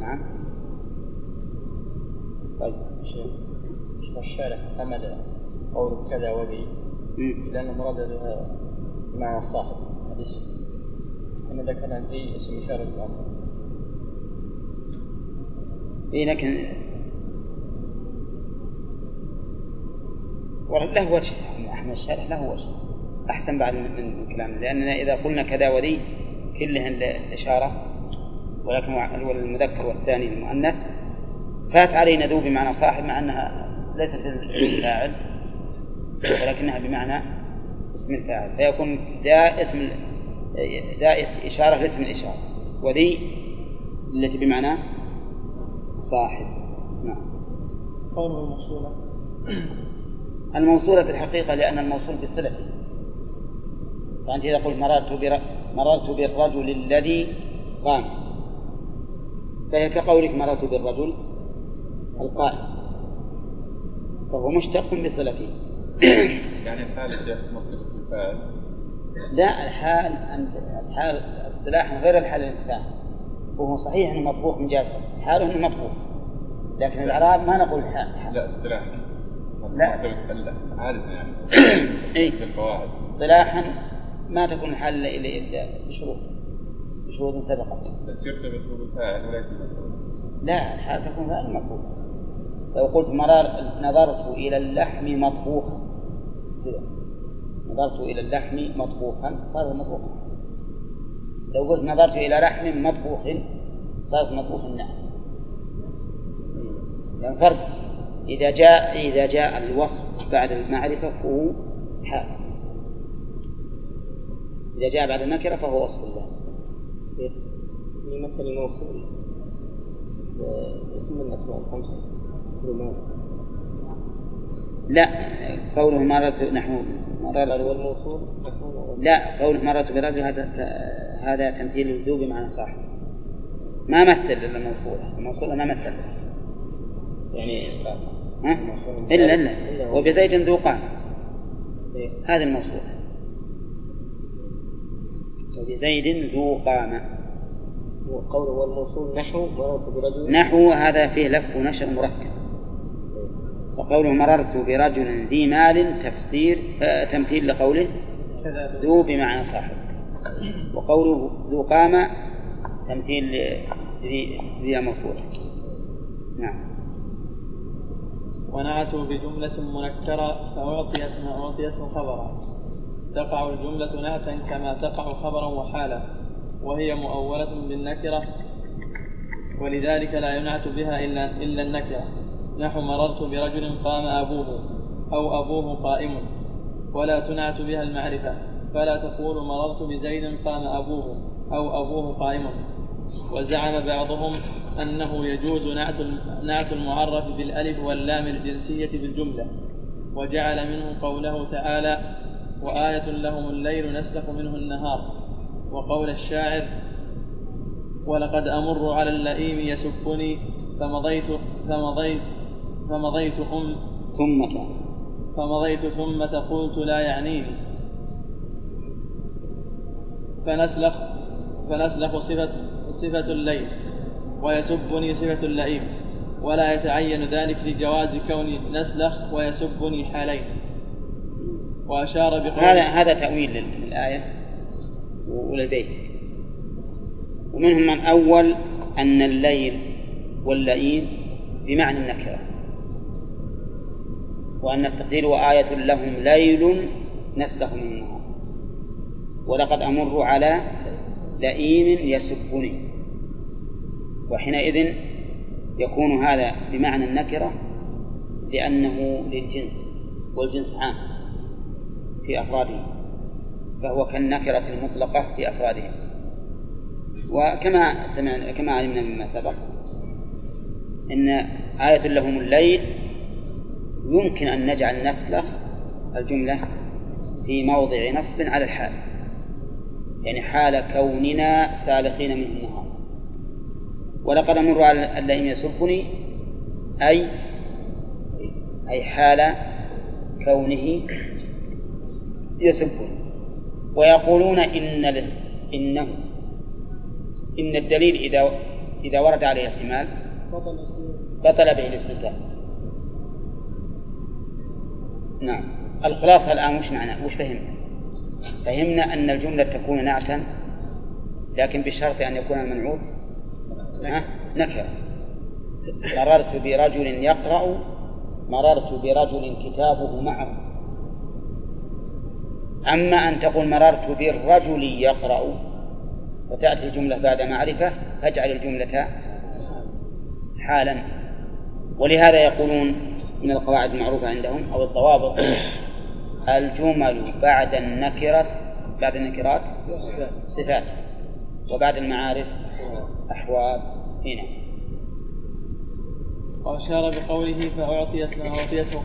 نعم طيب الشارع حمل قول كذا وذي مم. لأن المراد بها معنى الصاحب الاسم إذا كان ذي اسم اي لكن له وجه. أحمد الشارح له وجه. أحسن بعد من من كلامه. لأننا إذا قلنا كذا وذي كلهن الاشاره ولكن المذكر والثاني المؤنث فات علينا ذو بمعنى صاحب مع أنها ليست الفاعل ولكنها بمعنى اسم الفاعل. فيكون ذا اسم ذا اس- إشارة لاسم الإشارة. وذي التي بمعنى صاحب. نعم. قوله الموصولة. الموصولة في الحقيقة لأن الموصول بصلته فأنت إذا قلت مررت بر... مررت بالرجل الذي قام. فهي كقولك مررت بالرجل القائم. فهو مشتق بصلته يعني الحال الشيخ مختلف في الفاعل لا الحال أنت الحال اصطلاحا غير الحال الانتفاع. وهو صحيح إنه مطبوخ من جهه حاله إنه مطبوخ. لكن الإعراب ما نقول حال. حال. لا اصطلاح. لا. عادة يعني. اي اصطلاحا ما تكون الحال إلا الا بشروط بشروط سبقت. بس يرتبط بالفاعل وليس لا الحال تكون فعلا مطبوخ لو قلت مرار نظرت إلى اللحم مطبوخا. نظرت إلى اللحم مطبوخا صار مطبوخا. لو قلت نظرت إلى لحم مطبوخ صارت مطبوخ النعم يعني فرق إذا جاء إذا جاء الوصف بعد المعرفة فهو حال إذا جاء بعد النكرة فهو وصف الله. في مثل الموصول آه، اسم الخمسة رمان لا قوله مررت نحو مررت والموصول لا قوله مررت برجل هذا هذا تمثيل الذو بمعنى صاحب. ما مثل إلا الموصولة الموصولة ما مثل. يعني ها؟ إلا إلا. وبزيد ذو قام هذه الموصولة وبزيد ذو قامة. وقوله والموصول نحو مررت برجل. نحو هذا فيه لف ونشر مركب. وقوله مررت برجل ذي مال تفسير آه تمثيل لقوله ذو بمعنى صاحب. وقوله ذو قامة تمثيل ذي المفعول نعم. ونعته بجملة منكرة فأعطيت ما أعطيته خبرا. تقع الجملة نعتا كما تقع خبرا وحالا وهي مؤولة بالنكرة ولذلك لا ينعت بها إلا إلا النكرة. نحو مررت برجل قام أبوه أو أبوه قائم ولا تنعت بها المعرفة فلا تقول مررت بزيد قام أبوه أو أبوه قائم. وزعم بعضهم أنه يجوز نعت نعت المعرف بالألف واللام الجنسية بالجملة وجعل منه قوله تعالى وآية لهم الليل نسلخ منه النهار. وقول الشاعر ولقد أمر على اللئيم يسبني فمضيت فمضيت فمضيت أم ثم فمضيت ثم قلت لا يعنيني. فنسلخ فنسلخ صفة صفة الليل ويسبني صفة اللئيم ولا يتعين ذلك لجواز كوني نسلخ ويسبني حالين. وأشار بقول هذا هذا تأويل للآية وللبيت. ومنهم من أول أن الليل واللئيم بمعنى النكرة. وأن التقدير وآية لهم ليل نسلخ من النهار. ولقد أمر على لئيم يسبني. وحينئذ يكون هذا بمعنى النكرة لأنه للجنس والجنس عام في أفراده فهو كالنكرة المطلقة في أفرادها وكما سمعنا كما علمنا مما سبق إن آية لهم الليل يمكن أن نجعل نسلخ الجملة في موضع نصب على الحال. يعني حال كوننا سالخين منه النهار. ولقد أمر على اللئيم يسبني أي أي حال كونه يسبني. ويقولون إن إنه إن الدليل إذا إذا ورد عليه احتمال بطل به الاستدلال. نعم. الخلاصة الآن وش معنى؟ وش فهمنا؟ فهمنا أن الجملة تكون نعتا لكن بشرط أن يكون المنعوت نكرة. مررت برجل يقرأ مررت برجل كتابه معه. أما أن تقول مررت بالرجل يقرأ وتأتي الجملة بعد معرفة فاجعل الجملة حالا. ولهذا يقولون من القواعد المعروفة عندهم أو الضوابط. الجمل بعد النكرة بعد النكرات؟ صفات. وبعد المعارف؟ أحوال. هنا. وأشار بقوله فأعطيت ما أعطيته